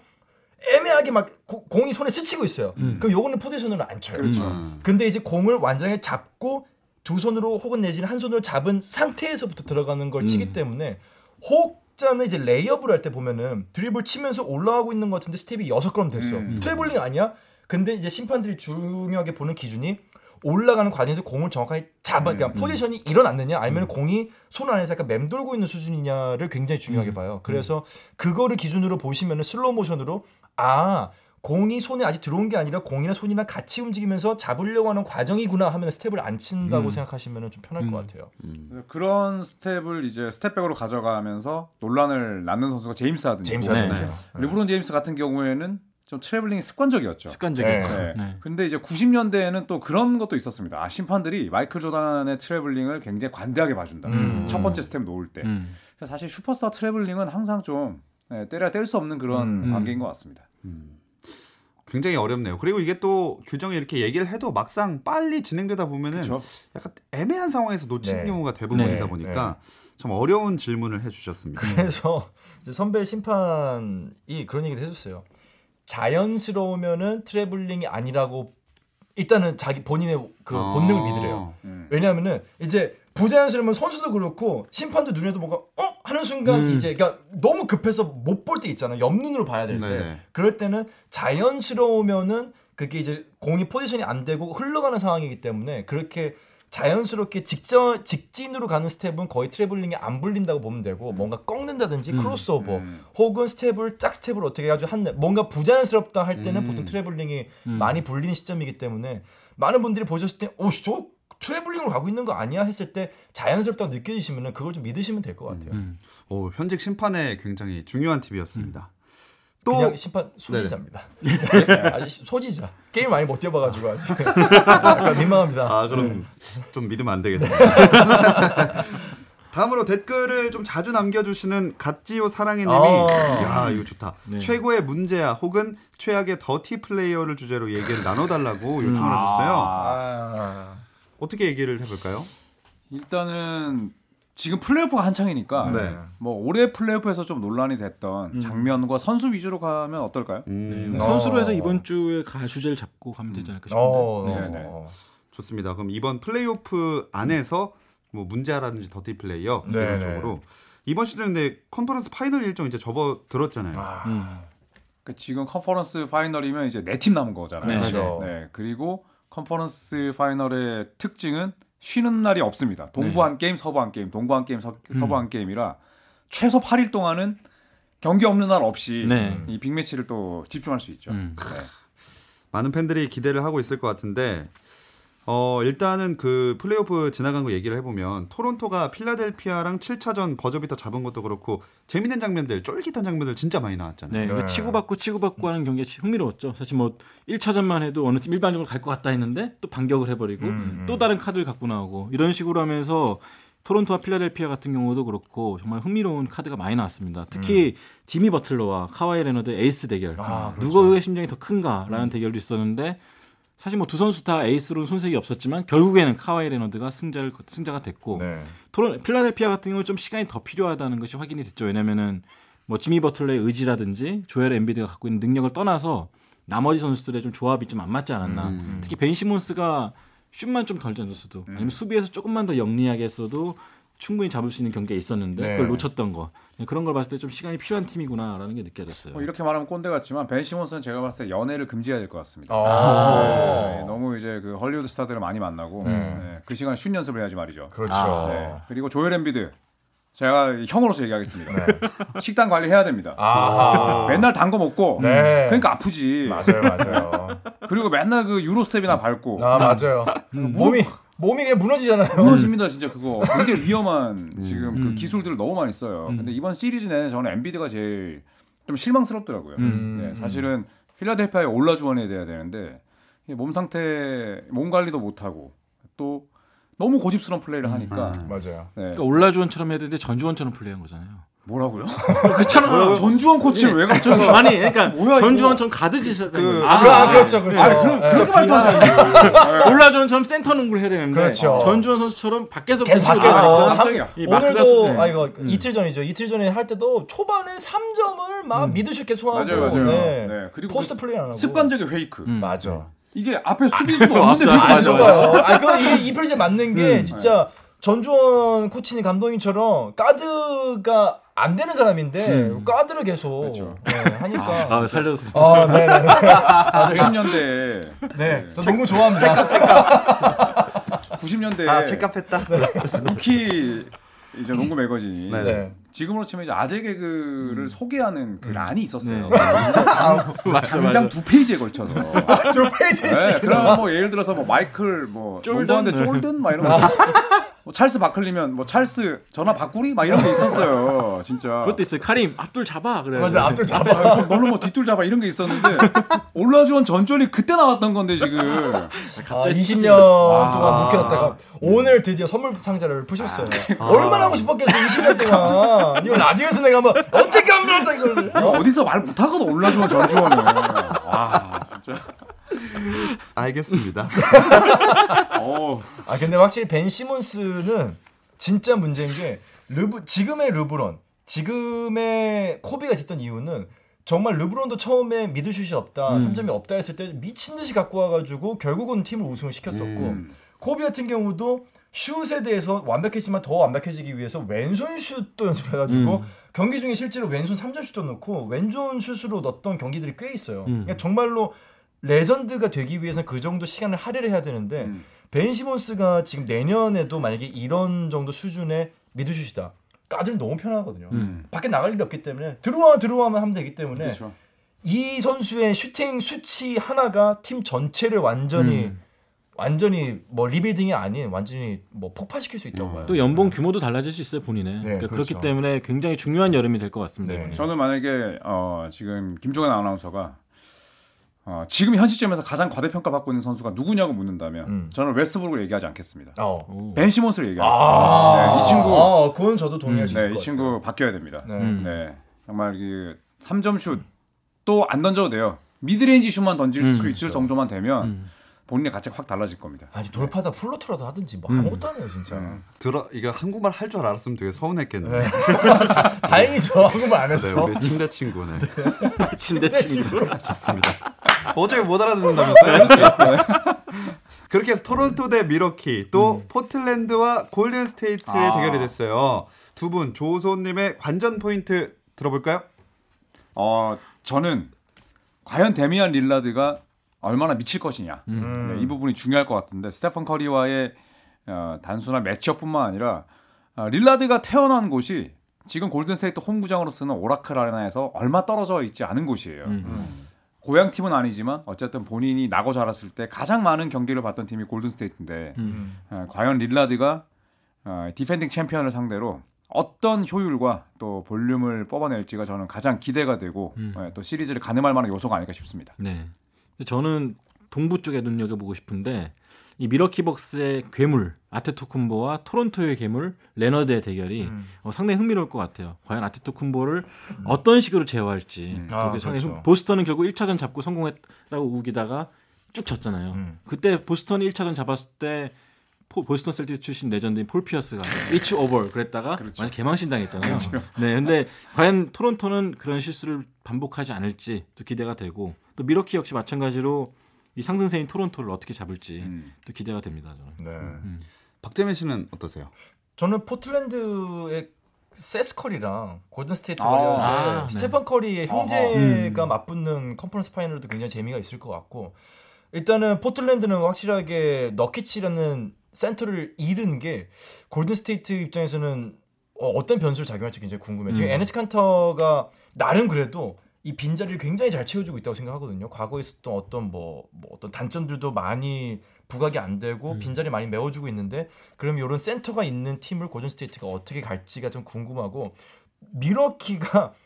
Speaker 2: 애매하게 막 고- 공이 손에 스치고 있어요. 그럼 요거는 possession으로 안 쳐요.
Speaker 1: 음.
Speaker 2: 근데 이제 공을 완전히 잡고 두 손으로 혹은 내지는 한 손으로 잡은 상태에서부터 들어가는 걸 치기 때문에 혹자는 이제 레이업을 할 때 보면은 드리블 치면서 올라가고 있는 것 같은데 스텝이 여섯 걸음 됐어.
Speaker 3: 음.
Speaker 2: 트래블링 아니야? 근데 이제 심판들이 중요하게 보는 기준이 올라가는 과정에서 공을 정확하게 잡아, 그러니까 possession이 일어났느냐, 아니면 공이 손 안에서 약간 맴돌고 있는 수준이냐를 굉장히 중요하게 봐요. 그래서 그거를 기준으로 보시면은 슬로우 모션으로 아 공이 손에 아직 들어온 게 아니라 공이나 손이나 같이 움직이면서 잡으려고 하는 과정이구나 하면 스텝을 안 친다고 생각하시면 좀 편할 것 같아요.
Speaker 3: 그래서 그런 스텝을 이제 step back으로 가져가면서 논란을 낳는 선수가 제임스 하든.
Speaker 2: 제임스
Speaker 4: 네.
Speaker 2: 하든이요.
Speaker 3: 르브론 제임스 같은 경우에는 좀 트래블링이 습관적이었죠.
Speaker 4: 습관적이죠.
Speaker 3: 네.
Speaker 4: 네.
Speaker 3: 근데 이제 90년대에는 또 그런 것도 있었습니다. 아, 심판들이 마이클 조단의 트래블링을 굉장히 관대하게 봐준다.
Speaker 4: 음.
Speaker 3: 첫 번째 스텝 놓을 때.
Speaker 4: 음.
Speaker 3: 그래서 사실 슈퍼스타 트래블링은 항상 좀 네, 때려야 뗄수 없는 그런
Speaker 4: 음.
Speaker 3: 관계인 것 같습니다.
Speaker 1: 굉장히 어렵네요. 그리고 이게 또 규정에 이렇게 얘기를 해도 막상 빨리 진행되다 보면은
Speaker 3: 그렇죠.
Speaker 1: 약간 애매한 상황에서 놓치는
Speaker 2: 네.
Speaker 1: 경우가 대부분이다
Speaker 4: 네.
Speaker 1: 보니까 참 어려운 질문을 해주셨습니다.
Speaker 2: 그래서 이제 선배 심판이 그런 얘기를 해줬어요. 자연스러우면은 트래블링이 아니라고 일단은 자기 본인의 그 본능을
Speaker 1: 어.
Speaker 2: 믿으래요.
Speaker 3: 음.
Speaker 2: 왜냐하면은 이제 부자연스러우면 선수도 그렇고 심판도 눈에도 뭔가 어 하는 순간
Speaker 4: 음.
Speaker 2: 이제 그러니까 너무 급해서 못 볼 때 있잖아 옆눈으로 봐야 될 때
Speaker 1: 네네.
Speaker 2: 그럴 때는 자연스러우면은 그게 이제 공이 possession이 안 되고 흘러가는 상황이기 때문에 그렇게 자연스럽게 직전 직진으로 가는 스텝은 거의 트래블링이 안 불린다고 보면 되고 뭔가 꺾는다든지 크로스오버
Speaker 3: 음.
Speaker 2: 혹은 스텝을 짝 스텝을 어떻게 해가지고 한 뭔가 부자연스럽다 할 때는
Speaker 1: 음.
Speaker 2: 보통 트래블링이
Speaker 4: 음.
Speaker 2: 많이 불리는 시점이기 때문에 많은 분들이 보셨을 때 오씨 저 트래블링으로 가고 있는 거 아니야 했을 때 자연스럽다고 느껴지시면은 그걸 좀 믿으시면 될 것 같아요.
Speaker 4: 음.
Speaker 1: 오, 현직 심판의 굉장히 중요한 팁이었습니다. 또
Speaker 2: 그냥 심판 소지자입니다. 시- 소지자. 게임 많이 못 뛰어봐가지고 아직 약간 민망합니다.
Speaker 1: 아 그럼 좀 믿으면 안 되겠습니다. 다음으로 댓글을 좀 자주 남겨주시는 갓지오 사랑해님이
Speaker 2: 아.
Speaker 1: 야 이거 좋다.
Speaker 4: 네.
Speaker 1: 최고의 문제아 혹은 최악의 dirty player를 주제로 얘기를 나눠달라고 요청을 하셨어요.
Speaker 2: 아.
Speaker 1: 어떻게 얘기를 해볼까요?
Speaker 3: 일단은 지금 플레이오프가 한창이니까
Speaker 1: 네.
Speaker 3: 뭐 올해 플레이오프에서 좀 논란이 됐던 장면과 선수 위주로 가면 어떨까요?
Speaker 1: 음,
Speaker 4: 네.
Speaker 2: 어.
Speaker 4: 선수로 해서 이번 주에 갈 주제를 잡고 가면 되지 않을까 싶은데.
Speaker 2: 어,
Speaker 4: 네.
Speaker 3: 네, 네.
Speaker 1: 좋습니다. 그럼 이번 플레이오프 안에서 뭐 문제라든지 dirty player
Speaker 2: 네,
Speaker 1: 이런
Speaker 2: 네.
Speaker 1: 쪽으로 이번 시즌 근데 conference final 일정 이제 접어들었잖아요.
Speaker 2: 아,
Speaker 4: 음.
Speaker 3: 그 지금 conference final이면 이제 네 팀 남은 거잖아요.
Speaker 4: 네.
Speaker 2: 그렇죠.
Speaker 3: 네. 그리고 컨퍼런스 파이널의 특징은 쉬는 날이 없습니다. 동부
Speaker 4: 네.
Speaker 3: 한 게임, 서부 한 게임, 동부 한 게임, 서, 서부 한 게임이라 최소 8일 동안은 경기 없는 날 없이
Speaker 4: 네.
Speaker 3: 이 빅매치를 또 집중할 수 있죠.
Speaker 4: 음.
Speaker 3: 네.
Speaker 1: 많은 팬들이 기대를 하고 있을 것 같은데 어 일단은 그 플레이오프 지나간 거 얘기를 해보면 토론토가 필라델피아랑 7차전 버저비터 잡은 것도 그렇고 재밌는 장면들 쫄깃한 장면들 진짜 많이 나왔잖아요.
Speaker 4: 네,
Speaker 2: 네.
Speaker 4: 치고받고 치고받고 하는 경기가 흥미로웠죠. 사실 뭐 1차전만 해도 어느 팀 일반적으로 갈 것 같다 했는데 또 반격을 해버리고
Speaker 2: 음,
Speaker 4: 또 다른 카드를 갖고 나오고 이런 식으로 하면서 토론토와 필라델피아 같은 경우도 그렇고 정말 흥미로운 카드가 많이 나왔습니다. 특히 지미 버틀러와 카와이 레너드 에이스 대결.
Speaker 2: 아, 그렇죠.
Speaker 4: 누구의 심정이 더 큰가라는 대결도 있었는데 사실 뭐 두 선수 다 에이스로는 손색이 없었지만 결국에는 카와이 레너드가 승자를 승자가 됐고
Speaker 2: 네.
Speaker 4: 토론 필라델피아 같은 경우는 좀 시간이 더 필요하다는 것이 확인이 됐죠. 왜냐면은 뭐 지미 버틀러의 의지라든지 조엘 엠비드가 갖고 있는 능력을 떠나서 나머지 선수들의 좀 조합이 좀 안 맞지 않았나.
Speaker 1: 음.
Speaker 4: 특히 벤 시몬스가 슛만 좀 덜 던졌어도 아니면 수비에서 조금만 더 영리하게 했어도 충분히 잡을 수 있는 경기가 있었는데
Speaker 2: 네.
Speaker 4: 그걸 놓쳤던 거. 네, 그런 걸 봤을 때 좀 시간이 필요한 팀이구나라는 게 느껴졌어요.
Speaker 3: 뭐 이렇게 말하면 꼰대 같지만 벤 시몬스는 제가 봤을 때 연애를 금지해야 될 것 같습니다.
Speaker 2: 아.
Speaker 3: 네, 너무 이제 그 헐리우드 스타들을 많이 만나고
Speaker 2: 네.
Speaker 3: 네, 그 시간 슛 연습을 해야지 말이죠.
Speaker 2: 그렇죠.
Speaker 4: 아,
Speaker 3: 네. 그리고 조엘 엠비드 제가 형으로서 얘기하겠습니다. 식단 관리해야 됩니다.
Speaker 2: 아하.
Speaker 3: 맨날 단 거 먹고
Speaker 2: 네.
Speaker 3: 그러니까 아프지.
Speaker 2: 맞아요, 맞아요.
Speaker 3: 그리고 맨날 그 Euro step이나 밟고
Speaker 2: 아 맞아요. 몸이 몸이 그냥 무너지잖아요.
Speaker 3: 무너집니다 진짜 그거 굉장히 위험한
Speaker 2: 음.
Speaker 3: 지금 그 기술들을 너무 많이 써요. 근데 이번 시리즈 내내 저는 엠비드가 제일 좀 실망스럽더라고요.
Speaker 2: 음.
Speaker 3: 네, 사실은 필라델피아에 올라주원해야 돼야 되는데 이몸 상태 몸 관리도 못 하고 또 너무 고집스러운 플레이를 하니까
Speaker 2: 맞아요.
Speaker 3: 네.
Speaker 4: 그러니까 올라주원처럼 해야 되는데 전주원처럼 플레이한 거잖아요.
Speaker 3: 뭐라고요?
Speaker 4: 그렇잖아.
Speaker 3: 전주원 코치를 왜 갑자기
Speaker 4: 아니, 그러니까
Speaker 3: 뭐야.
Speaker 4: 전주원처럼 가드 짓을
Speaker 1: 그-
Speaker 2: 아, 아, 그렇죠, 그렇죠.
Speaker 3: 아, 그럼
Speaker 2: 네.
Speaker 3: 그렇게 말씀하세요.
Speaker 4: 올라주원처럼 센터 농구를 해야 되는데
Speaker 2: 그렇죠.
Speaker 4: 전주원 선수처럼 밖에서
Speaker 2: 계속 밖에서
Speaker 3: 깜짝이야.
Speaker 4: 이
Speaker 2: 오늘도
Speaker 4: 쓰-
Speaker 2: 아 이거
Speaker 4: 음.
Speaker 2: 이틀 전이죠. 이틀 전에 할 때도 초반에 3점을 막 미드슛 계속 하고
Speaker 3: 맞아요, 맞아요.
Speaker 2: 네.
Speaker 3: 네, 그리고
Speaker 2: 포스트
Speaker 3: 그
Speaker 2: 플레이 안 하고
Speaker 3: 습관적인 페이크.
Speaker 4: 음.
Speaker 2: 맞아.
Speaker 3: 이게 앞에 수비수도 없는데
Speaker 4: 맞아.
Speaker 3: 맞아요.
Speaker 2: 아 그거 이게 이 플레이 맞는 게
Speaker 4: 음.
Speaker 2: 진짜 전주원 코치님 감독님처럼 가드가 안 되는 사람인데 가드를 계속
Speaker 3: 그렇죠.
Speaker 2: 네, 하니까
Speaker 4: 아, 살려서
Speaker 2: 아, 네, 네. 아, 제가
Speaker 3: 90년대
Speaker 2: 네, 저 농구 좋아합니다.
Speaker 3: 90년대
Speaker 1: 아 책값했다.
Speaker 3: 루키 이제 농구 매거진이
Speaker 1: 네.
Speaker 2: 네.
Speaker 3: 지금으로 치면 이제 아재 개그를 소개하는 그 란이 있었어요.
Speaker 4: 네. 맞아,
Speaker 3: 장장
Speaker 4: 맞아.
Speaker 3: 두 페이지에 걸쳐서.
Speaker 2: 두 페이지씩.
Speaker 3: 네, 그럼 뭐 예를 들어서 뭐 마이클 뭐
Speaker 4: 쫄든?
Speaker 3: 농구하는데 쫄든 막 이런 거. 뭐 찰스 바클리면 뭐 찰스 전화 바꾸리 막 이런 게 있었어요. 진짜.
Speaker 4: 그것도 있어요. 카림 앞둘 잡아 그래.
Speaker 2: 맞아, 앞들 잡아.
Speaker 3: 아, 그럼 너는 뭐 뒷둘 잡아 이런 게 있었는데 올라주원 전주원이 그때 나왔던 건데 지금
Speaker 2: 아,
Speaker 4: 갑자기
Speaker 2: 20년 동안 묵혀놨다가 오늘 드디어 선물 상자를 푸셨어요. 얼마나 하고 싶었겠어, 20년 동안. 이걸 라디오에서 내가 뭐 언제 깜놀했다 이걸.
Speaker 3: 이거 어디서 말 못하거든 올라주원 전주원은 와 진짜
Speaker 1: 알겠습니다.
Speaker 2: 어아 근데 확실히 벤 시몬스는 진짜 문제인 게 르브 지금의 르브론, 지금의 코비가 됐던 이유는 정말 르브론도 처음에 미드슛이 없다,
Speaker 4: 음.
Speaker 2: 3점이 없다 했을 때 미친 듯이 갖고 와가지고 결국은 팀을 우승을 시켰었고
Speaker 3: 음.
Speaker 2: 코비 같은 경우도 슛에 대해서 완벽했지만 더 완벽해지기 위해서 왼손 슛도 연습해가지고
Speaker 4: 음.
Speaker 2: 경기 중에 실제로 왼손 3점 슛도 넣고 왼손 슛으로 넣었던 경기들이 꽤 있어요.
Speaker 4: 음.
Speaker 2: 그러니까 정말로 레전드가 되기 위해서는 그 정도 시간을 할애를 해야 되는데
Speaker 3: 음.
Speaker 2: 벤 시몬스가 지금 내년에도 만약에 이런 정도 수준의 미드슛이다. 가드들 너무 편하거든요.
Speaker 4: 음.
Speaker 2: 밖에 나갈 일이 없기 때문에 들어와 들어와만 하면 되기 때문에
Speaker 3: 그렇죠.
Speaker 2: 이 선수의 슈팅 수치 하나가 팀 전체를 완전히
Speaker 4: 음.
Speaker 2: 완전히 뭐 리빌딩이 아닌 완전히 뭐 폭파시킬 수 있다고 봐요.
Speaker 4: 또 연봉 규모도 달라질 수 있어요 본인의. 그러니까
Speaker 2: 그렇죠.
Speaker 4: 그렇기 때문에 굉장히 중요한 여름이 될 것 같습니다.
Speaker 2: 네.
Speaker 3: 저는 만약에 어, 지금 김종현 아나운서가 어, 지금 현 시점에서 가장 과대평가받고 있는 선수가 누구냐고 묻는다면
Speaker 2: 음.
Speaker 3: 저는 웨스트브룩을 얘기하지 않겠습니다.
Speaker 2: 어.
Speaker 4: 오.
Speaker 3: 벤 시몬스를 얘기하겠습니다.
Speaker 2: 아,
Speaker 3: 네, 이 친구
Speaker 2: 아, 그건 저도 동의할 수
Speaker 3: 네,
Speaker 2: 있을 이것
Speaker 3: 친구 바뀌어야 됩니다.
Speaker 2: 같아요.
Speaker 3: 네.
Speaker 2: 네.
Speaker 4: 음.
Speaker 3: 정말 그 3점 슛 또 안 던져도 돼요. mid-range 슛만 던질
Speaker 4: 음,
Speaker 3: 수 있을 정도만 되면
Speaker 4: 음.
Speaker 3: 본인의 가치가 확 달라질 겁니다.
Speaker 2: 아니 돌파다 floater라도 하든지 뭐
Speaker 4: 음.
Speaker 2: 아무것도 안 해요 진짜.
Speaker 1: 들어 이거 한국말 할 줄 알았으면 되게 서운했겠네.
Speaker 2: 네. 다행이죠 한국말 안
Speaker 1: 네,
Speaker 2: 했어.
Speaker 1: 우리 침대 친구네.
Speaker 4: 침대 친구.
Speaker 1: 좋습니다. 어차피 못 알아듣는다면서요? 그렇게 해서 토론토 대 밀워키 또 포틀랜드와 골든 스테이트의
Speaker 3: 아.
Speaker 1: 대결이 됐어요. 두 분 조소님의 관전 포인트 들어볼까요?
Speaker 3: 어, 저는 과연 데미안 릴라드가 얼마나 미칠 것이냐.
Speaker 2: 음.
Speaker 3: 네, 이 부분이 중요할 것 같은데 스테판 커리와의 어, 단순한 매치업뿐만 아니라 어, 릴라드가 태어난 곳이 지금 골든스테이트 홈구장으로 쓰는 오라클 아레나에서 얼마 떨어져 있지 않은 곳이에요.
Speaker 4: 음.
Speaker 3: 고향 팀은 아니지만 어쨌든 본인이 나고 자랐을 때 가장 많은 경기를 봤던 팀이 골든스테이트인데
Speaker 4: 음.
Speaker 3: 어, 과연 릴라드가 어, 디펜딩 챔피언을 상대로 어떤 효율과 또 볼륨을 뽑아낼지가 저는 가장 기대가 되고
Speaker 4: 음.
Speaker 3: 어, 또 시리즈를 가늠할 만한 요소가 아닐까 싶습니다.
Speaker 4: 네. 저는 동부 쪽에 눈여겨 보고 싶은데 이 밀워키 벅스의 괴물 아테토쿤보와 토론토의 괴물 레너드의 대결이
Speaker 2: 음.
Speaker 4: 어, 상당히 흥미로울 것 같아요. 과연 아테토쿤보를 어떤 식으로 제어할지.
Speaker 3: 음.
Speaker 2: 아, 그렇죠.
Speaker 4: 흥- 보스턴은 결국 1차전 잡고 성공했다고 우기다가 쭉 졌잖아요.
Speaker 2: 음.
Speaker 4: 그때 보스턴이 1차전 잡았을 때 포- 보스턴 셀틱스 출신 레전드인 폴 피어스가 It's over 그랬다가
Speaker 3: 그렇죠.
Speaker 4: 완전 개망신 당했잖아요. 네, 근데 과연 토론토는 그런 실수를 반복하지 않을지 또 기대가 되고 또 밀워키 역시 마찬가지로 이 상승세인 토론토를 어떻게 잡을지
Speaker 3: 음.
Speaker 4: 또 기대가 됩니다. 저는.
Speaker 2: 네.
Speaker 1: 박재민 씨는 어떠세요?
Speaker 2: 저는 포틀랜드의 세스 커리랑 골든 스테이트
Speaker 3: 아,
Speaker 2: 워리어스의
Speaker 4: 아, 네.
Speaker 2: 스테판 커리의
Speaker 3: 어허.
Speaker 2: 형제가 맞붙는 컨퍼런스 파이널도 굉장히 재미가 있을 것 같고 일단은 포틀랜드는 확실하게 너키치라는 센터를 잃은 게 골든 스테이트 입장에서는 어, 어떤 변수를 작용할지 굉장히 궁금해요. 지금
Speaker 4: 음.
Speaker 2: 에네스 칸터가 나름 그래도 이 빈자리를 굉장히 잘 채워주고 있다고 생각하거든요. 과거에 있었던 어떤 뭐, 뭐 어떤 단점들도 많이 부각이 안 되고 빈자리 많이 메워주고 있는데 그럼 이런 센터가 있는 팀을 골든 스테이트가 어떻게 갈지가 좀 궁금하고 밀워키가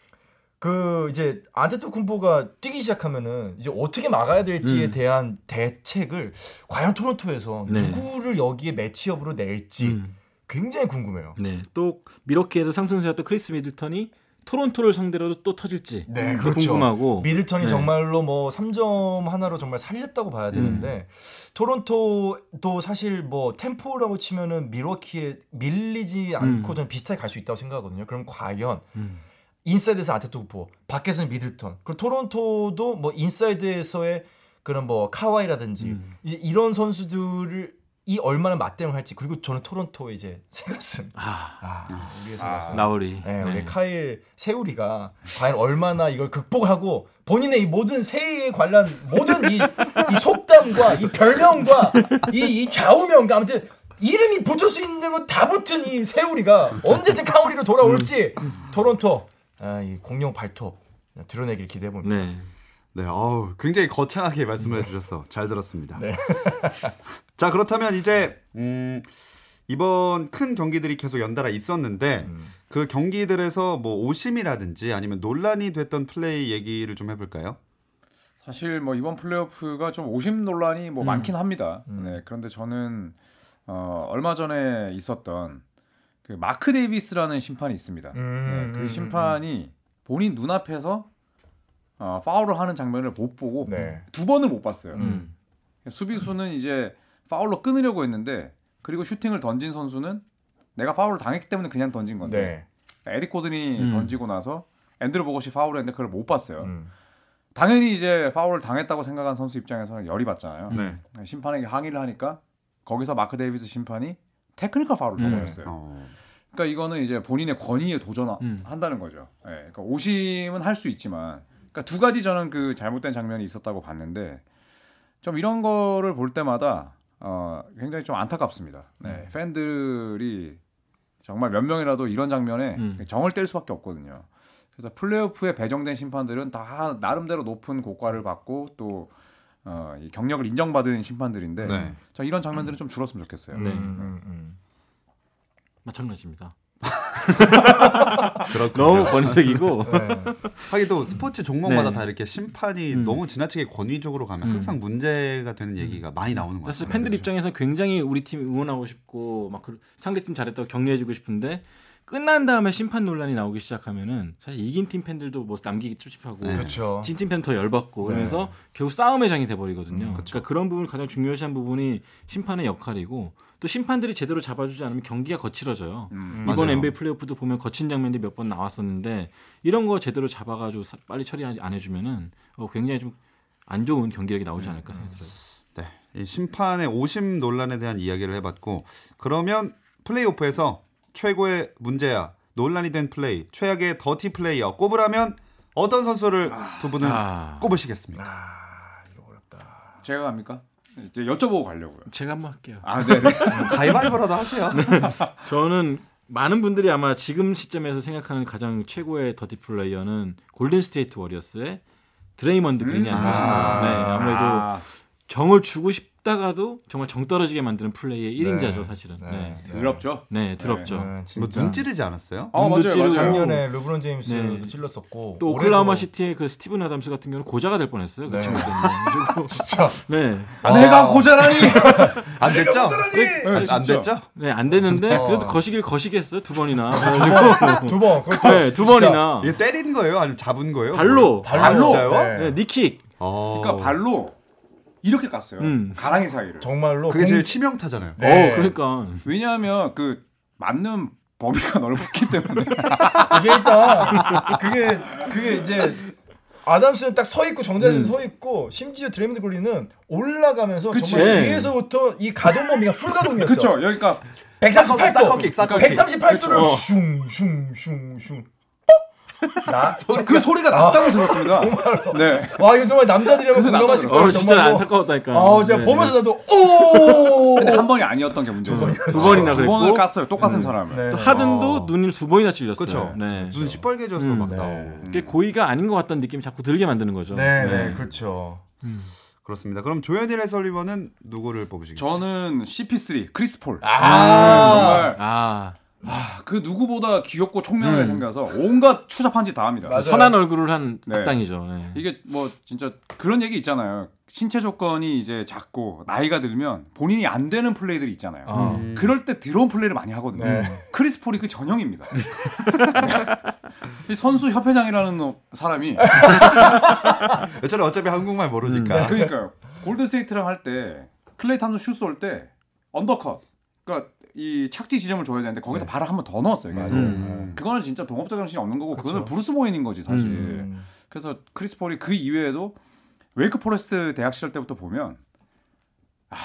Speaker 2: 그 이제 아데토쿤보가 뛰기 시작하면은 이제 어떻게 막아야 될지에
Speaker 4: 음.
Speaker 2: 대한 대책을 과연 토론토에서
Speaker 4: 네.
Speaker 2: 누구를 여기에 match-up으로 낼지
Speaker 4: 음.
Speaker 2: 굉장히 궁금해요.
Speaker 4: 네, 또 밀워키에서 상승세였던 크리스 미들턴이 토론토를 상대로도 또 터질지
Speaker 2: 네, 그렇죠.
Speaker 4: 궁금하고
Speaker 2: 미들턴이
Speaker 4: 네.
Speaker 2: 정말로 뭐 3점 하나로 정말 살렸다고 봐야 되는데
Speaker 4: 음.
Speaker 2: 토론토도 사실 뭐 템포라고 치면은 밀워키에 밀리지 않고
Speaker 4: 음.
Speaker 2: 저는 비슷하게 갈 수 있다고 생각하거든요. 그럼 과연
Speaker 4: 음.
Speaker 2: 인사이드에서 아데토쿤보, 밖에서는 미들턴. 그리고 토론토도 뭐 인사이드에서의 그런 뭐 카와이라든지
Speaker 4: 음.
Speaker 2: 이- 이런 선수들을 이 얼마나 맞대응을 할지 그리고 저는 토론토의 이제 시아캄
Speaker 4: 아,
Speaker 2: 아 우리의
Speaker 3: 아.
Speaker 2: 세가슴
Speaker 4: 라우리.
Speaker 2: 네, 우리
Speaker 4: 네.
Speaker 2: 카일 세우리가 과연 얼마나 이걸 극복하고 본인의 이 모든 새해에 관련 모든 이, 이 속담과 이 별명과 이, 이 좌우명과 아무튼 이름이 붙을 수 있는 건 다 붙은 이 세우리가 언제쯤 카우리로 돌아올지 토론토 아, 이 공룡 발톱 드러내길 기대해 봅니다.
Speaker 4: 네.
Speaker 1: 네, 어우, 굉장히 거창하게 말씀을 해주셔서 잘 들었습니다.
Speaker 2: 네.
Speaker 1: 자, 그렇다면 이제 음, 이번 큰 경기들이 계속 연달아 있었는데
Speaker 2: 음.
Speaker 1: 그 경기들에서 뭐 오심이라든지 아니면 논란이 됐던 플레이 얘기를 좀 해볼까요?
Speaker 3: 사실 뭐 이번 플레이오프가 좀 오심 논란이 뭐
Speaker 4: 음.
Speaker 3: 많긴 합니다.
Speaker 2: 음.
Speaker 3: 네, 그런데 저는 어, 얼마 전에 있었던 그 마크 데이비스라는 심판이 있습니다.
Speaker 2: 음,
Speaker 3: 네, 그
Speaker 2: 음,
Speaker 3: 심판이 본인 눈앞에서 어, 파울을 하는 장면을 못 보고
Speaker 2: 네.
Speaker 3: 두 번을 못 봤어요.
Speaker 4: 음.
Speaker 3: 수비수는 이제 파울로 끊으려고 했는데 그리고 슈팅을 던진 선수는 내가 파울을 당했기 때문에 그냥 던진 건데
Speaker 2: 네.
Speaker 3: 에릭 고든이
Speaker 4: 음.
Speaker 3: 던지고 나서 앤드루 보것이 파울을 했는데 그걸 못 봤어요.
Speaker 2: 음.
Speaker 3: 당연히 이제 파울을 당했다고 생각한 선수 입장에서는 열이 받잖아요.
Speaker 1: 네.
Speaker 3: 심판에게 항의를 하니까 거기서 마크 데이비스 심판이 테크니컬 파울을
Speaker 4: 음.
Speaker 3: 줘버렸어요.
Speaker 1: 어.
Speaker 3: 그러니까 이거는 이제 본인의 권위에
Speaker 4: 음.
Speaker 3: 도전한다는 거죠. 예, 그러니까 오심은 할 수 있지만, 그러니까 두 가지 저는 그 잘못된 장면이 있었다고 봤는데, 좀 이런 거를 볼 때마다 어, 굉장히 좀 안타깝습니다. 네, 팬들이 정말 몇 명이라도 이런 장면에
Speaker 4: 음.
Speaker 3: 정을 뗄 수밖에 없거든요. 그래서 플레이오프에 배정된 심판들은 다 나름대로 높은 고과를 받고 또 어, 이 경력을 인정받은 심판들인데,
Speaker 1: 네.
Speaker 3: 저 이런 장면들은 좀 줄었으면 좋겠어요.
Speaker 4: 네.
Speaker 2: 음, 음, 음.
Speaker 4: 마찬가지입니다.
Speaker 1: 그렇군요.
Speaker 4: 너무 권위적이고
Speaker 2: 네.
Speaker 1: 하긴 또 스포츠 종목마다
Speaker 4: 네.
Speaker 1: 다 이렇게 심판이
Speaker 4: 음.
Speaker 1: 너무 지나치게 권위적으로 가면
Speaker 4: 음.
Speaker 1: 항상 문제가 되는 얘기가 많이 나오는 것
Speaker 4: 사실
Speaker 1: 같아요.
Speaker 4: 팬들 입장에서 굉장히 우리 팀 응원하고 싶고 막 그- 상대팀 잘했다고 격려해주고 싶은데 끝난 다음에 심판 논란이 나오기 시작하면은 사실 이긴 팀 팬들도 뭐 남기기 찝찝하고
Speaker 1: 네.
Speaker 2: 그렇죠.
Speaker 4: 진팀 팬 더 열받고
Speaker 2: 네.
Speaker 4: 그러면서 결국 싸움의 장이 돼버리거든요.
Speaker 1: 음,
Speaker 4: 그러니까 그런 부분 가장 중요시한 부분이 심판의 역할이고 또 심판들이 제대로 잡아주지 않으면 경기가 거칠어져요.
Speaker 3: 음.
Speaker 4: 이번
Speaker 1: 맞아요.
Speaker 4: NBA 플레이오프도 보면 거친 장면들이 몇 번 나왔었는데 이런 거 제대로 잡아가지고 사- 빨리 처리 안 해주면은 어, 굉장히 좀 안 좋은 경기력이 나오지 않을까 생각이 들어요.
Speaker 1: 네, 이 심판의 오심 논란에 대한 이야기를 해봤고 그러면 플레이오프에서 최고의 문제야 논란이 된 플레이, 최악의 더티 플레이어 꼽으라면 어떤 선수를 두 분은
Speaker 4: 아.
Speaker 1: 꼽으시겠습니까?
Speaker 2: 아, 이거 어렵다.
Speaker 3: 제가 갑니까? 이제 여쭤보고 가려고요.
Speaker 4: 제가 한번 할게요.
Speaker 3: 아, 네. 네.
Speaker 1: 가위바위보라도 하세요.
Speaker 4: 저는 많은 분들이 아마 지금 시점에서 생각하는 가장 최고의 dirty player는 골든 스테이트 워리어스의 드레이먼드 그린이 아닌가 싶어요. 네, 아무래도
Speaker 3: 아,
Speaker 4: 정을 주고 싶 다가도 정말 정 떨어지게 만드는 플레이의 1인자죠
Speaker 2: 네.
Speaker 4: 사실은.
Speaker 2: 네.
Speaker 4: 네,
Speaker 3: 더럽죠.
Speaker 4: 네 더럽죠.
Speaker 2: 네,
Speaker 1: 뭐
Speaker 2: 진짜.
Speaker 1: 눈 찌르지 않았어요?
Speaker 3: 아, 맞아요,
Speaker 4: 눈도 찌르고.
Speaker 2: 작년에 르브론 제임스도
Speaker 4: 네.
Speaker 2: 찔렀었고
Speaker 4: 또 오클라호마 시티의 그 스티븐 아담스 같은 경우는 고자가 될 뻔했어요. 그
Speaker 2: 네.
Speaker 4: 친구 때문에.
Speaker 2: 진짜
Speaker 4: 네,
Speaker 3: 아, 내가 고자라니.
Speaker 1: 안 됐죠?
Speaker 3: 네,
Speaker 1: 안. 됐죠?
Speaker 4: 네안 되는데
Speaker 2: 어.
Speaker 4: 그래도 거시길 거시겠어요 두 번이나.
Speaker 2: 두 번.
Speaker 4: 네, 두 번이나.
Speaker 1: 이게 때린 거예요? 아니면 잡은 거예요?
Speaker 4: 발로.
Speaker 2: 발로.
Speaker 1: 아, 진짜요?
Speaker 2: 네.
Speaker 4: 네, knee kick.
Speaker 1: 어.
Speaker 3: 그러니까 발로 이렇게 깠어요.
Speaker 4: 음.
Speaker 3: 가랑이 사이를.
Speaker 2: 정말로
Speaker 1: 그게
Speaker 2: 공-
Speaker 1: 제일 치명타잖아요.
Speaker 2: 네.
Speaker 4: 어 그러니까.
Speaker 3: 왜냐하면 그 맞는 범위가 넓기 때문에.
Speaker 2: 이게 일단 그게 그게 이제 아담스는 딱 서 있고 정자세에 서 있고 심지어 드레이먼드 그린은 올라가면서
Speaker 3: 그치.
Speaker 2: 정말
Speaker 4: 네.
Speaker 2: 뒤에서부터 이 가동 범위가 풀 가동이었어.
Speaker 3: 그렇죠. 여기가
Speaker 2: 138도.
Speaker 1: 사커킥, 사커킥.
Speaker 2: 138도를
Speaker 3: 그쵸.
Speaker 2: 슝슝슝슝. 나
Speaker 3: 그 소리가 났다고 들었습니다. 네.
Speaker 2: 와 이거 정말 남자들이라면 공감하실 거예요.
Speaker 4: 어 진짜
Speaker 2: 정말로.
Speaker 4: 안타까웠다니까.
Speaker 2: 아 제가
Speaker 4: 네,
Speaker 2: 보면서 나도 오.
Speaker 3: 근데 한 번이 아니었던 게 문제죠.
Speaker 4: 두 번이나
Speaker 3: 두
Speaker 4: 그랬고.
Speaker 3: 번을 깠어요. 똑같은 사람을.
Speaker 2: 네.
Speaker 4: 또 하든도
Speaker 1: 어.
Speaker 4: 눈을 두 번이나 찔렸어요.
Speaker 1: 그렇죠.
Speaker 4: 네.
Speaker 1: 눈 시뻘개져서
Speaker 4: 음.
Speaker 1: 막
Speaker 2: 네.
Speaker 1: 나오고.
Speaker 4: 이게 고의가 아닌 것 같다는 느낌이 자꾸 들게 만드는 거죠.
Speaker 2: 네, 네, 그렇죠.
Speaker 1: 그렇습니다. 그럼 조현일 해설위원은 누구를 뽑으시겠어요?
Speaker 3: 저는 CP3 크리스 폴.
Speaker 2: 아,
Speaker 3: 정말
Speaker 4: 아
Speaker 3: 아, 그 누구보다 귀엽고 총명하게 생겨서 온갖 추잡한 짓 다 합니다.
Speaker 2: 맞아요.
Speaker 4: 선한 얼굴을 한
Speaker 3: 네.
Speaker 4: 악당이죠. 네.
Speaker 3: 이게 뭐 진짜 그런 얘기 있잖아요. 신체 조건이 이제 작고 나이가 들면 본인이 안 되는 플레이들이 있잖아요.
Speaker 2: 어.
Speaker 1: 음.
Speaker 3: 그럴 때 더러운 플레이를 많이 하거든요.
Speaker 2: 네.
Speaker 3: 크리스 폴이 그 전형입니다. 이 선수 협회장이라는 놈- 사람이
Speaker 1: 저는 어차피 한국말 모르니까.
Speaker 3: 그러니까요. 골든스테이트랑 할 때 클레이 탐슨 슛 쏠 때 undercut. 그러니까 이 착지 지점을 줘야 되는데 거기서
Speaker 2: 네.
Speaker 3: 발을 한 번 더 넣었어요. 계속.
Speaker 2: 맞아요.
Speaker 1: 음.
Speaker 3: 그거는 진짜 동업자 정신이 없는 거고 그거는
Speaker 2: 그쵸.
Speaker 3: 브루스 보웬인 거지 사실.
Speaker 2: 음.
Speaker 3: 그래서 크리스 폴이 그 이외에도 웨이크 포레스트 대학 시절 때부터 보면 아,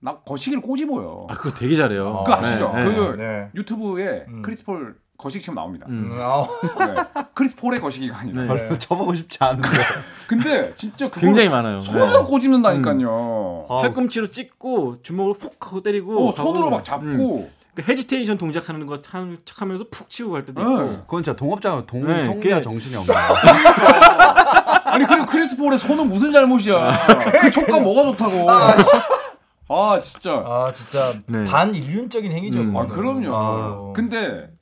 Speaker 3: 나 거시기를 꼬집어요.
Speaker 4: 아 그거 되게 잘해요.
Speaker 2: 아,
Speaker 3: 그거 아시죠?
Speaker 4: 네,
Speaker 3: 그
Speaker 2: 네.
Speaker 3: 유튜브에
Speaker 2: 음.
Speaker 3: 크리스 폴 거시기 치면 나옵니다.
Speaker 4: 음.
Speaker 2: 음.
Speaker 3: 네. 크리스 폴의 거시기가 아니라.
Speaker 4: 네.
Speaker 1: 쳐보고 싶지 않은데.
Speaker 3: 근데 진짜 그거
Speaker 4: 굉장히 많아요.
Speaker 3: 손으로
Speaker 4: 네.
Speaker 3: 꼬집는다니까요.
Speaker 1: 아,
Speaker 4: 팔꿈치로 찍고 주먹으로 훅 하고 때리고
Speaker 3: 어, 손으로 막
Speaker 4: 음.
Speaker 3: 잡고.
Speaker 4: 그 hesitation 동작하는 거 하는 척하면서 푹 치고 갈 때도 있고.
Speaker 3: 네.
Speaker 1: 그건 진짜 동업자
Speaker 4: 네,
Speaker 1: 동성자
Speaker 4: 그게-
Speaker 1: 정신이 없는
Speaker 3: 아니 그리고 크리스 폴의 손은 무슨 잘못이야? 그 촉감 뭐가 좋다고? 아 진짜.
Speaker 2: 아 진짜
Speaker 4: 네.
Speaker 2: 반인륜적인 행위죠.
Speaker 4: 음.
Speaker 3: 아. 그럼요.
Speaker 2: 아.
Speaker 3: 근데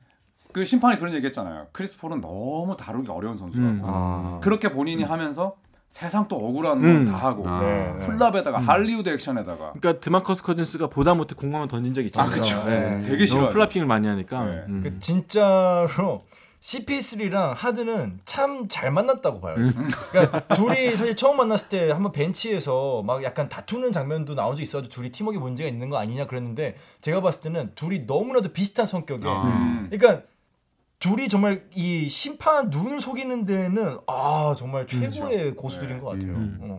Speaker 3: 그 심판이 그런 얘기했잖아요. 크리스 폴은 너무 다루기 어려운 선수라고.
Speaker 4: 음.
Speaker 1: 아.
Speaker 3: 그렇게 본인이 하면서 세상 또 억울한
Speaker 4: 음.
Speaker 3: 건 다 하고
Speaker 1: 아.
Speaker 2: 네, 네.
Speaker 3: flop에다가 할리우드 액션에다가
Speaker 4: 그러니까 드마커스 커즌스가 보다 못해 공을 던진 적이 있잖아요.
Speaker 3: 아, 그쵸.
Speaker 4: 네.
Speaker 3: 되게.
Speaker 4: 너무 flopping을 많이 하니까.
Speaker 3: 네.
Speaker 4: 음.
Speaker 2: 그 진짜로 CP3랑 하든은 참 잘 만났다고 봐요. 그러니까 둘이 사실 처음 만났을 때 한번 벤치에서 막 약간 다투는 장면도 나온 적 있어가지고 둘이 팀워크 문제가 있는 거 아니냐 그랬는데 제가 봤을 때는 둘이 너무나도 비슷한 성격에
Speaker 1: 아.
Speaker 3: 음.
Speaker 2: 그러니까 둘이 정말 이 심판 눈을 속이는 데는 아 정말 최고의 고수들인 것 같아요.
Speaker 4: 음.
Speaker 2: 어.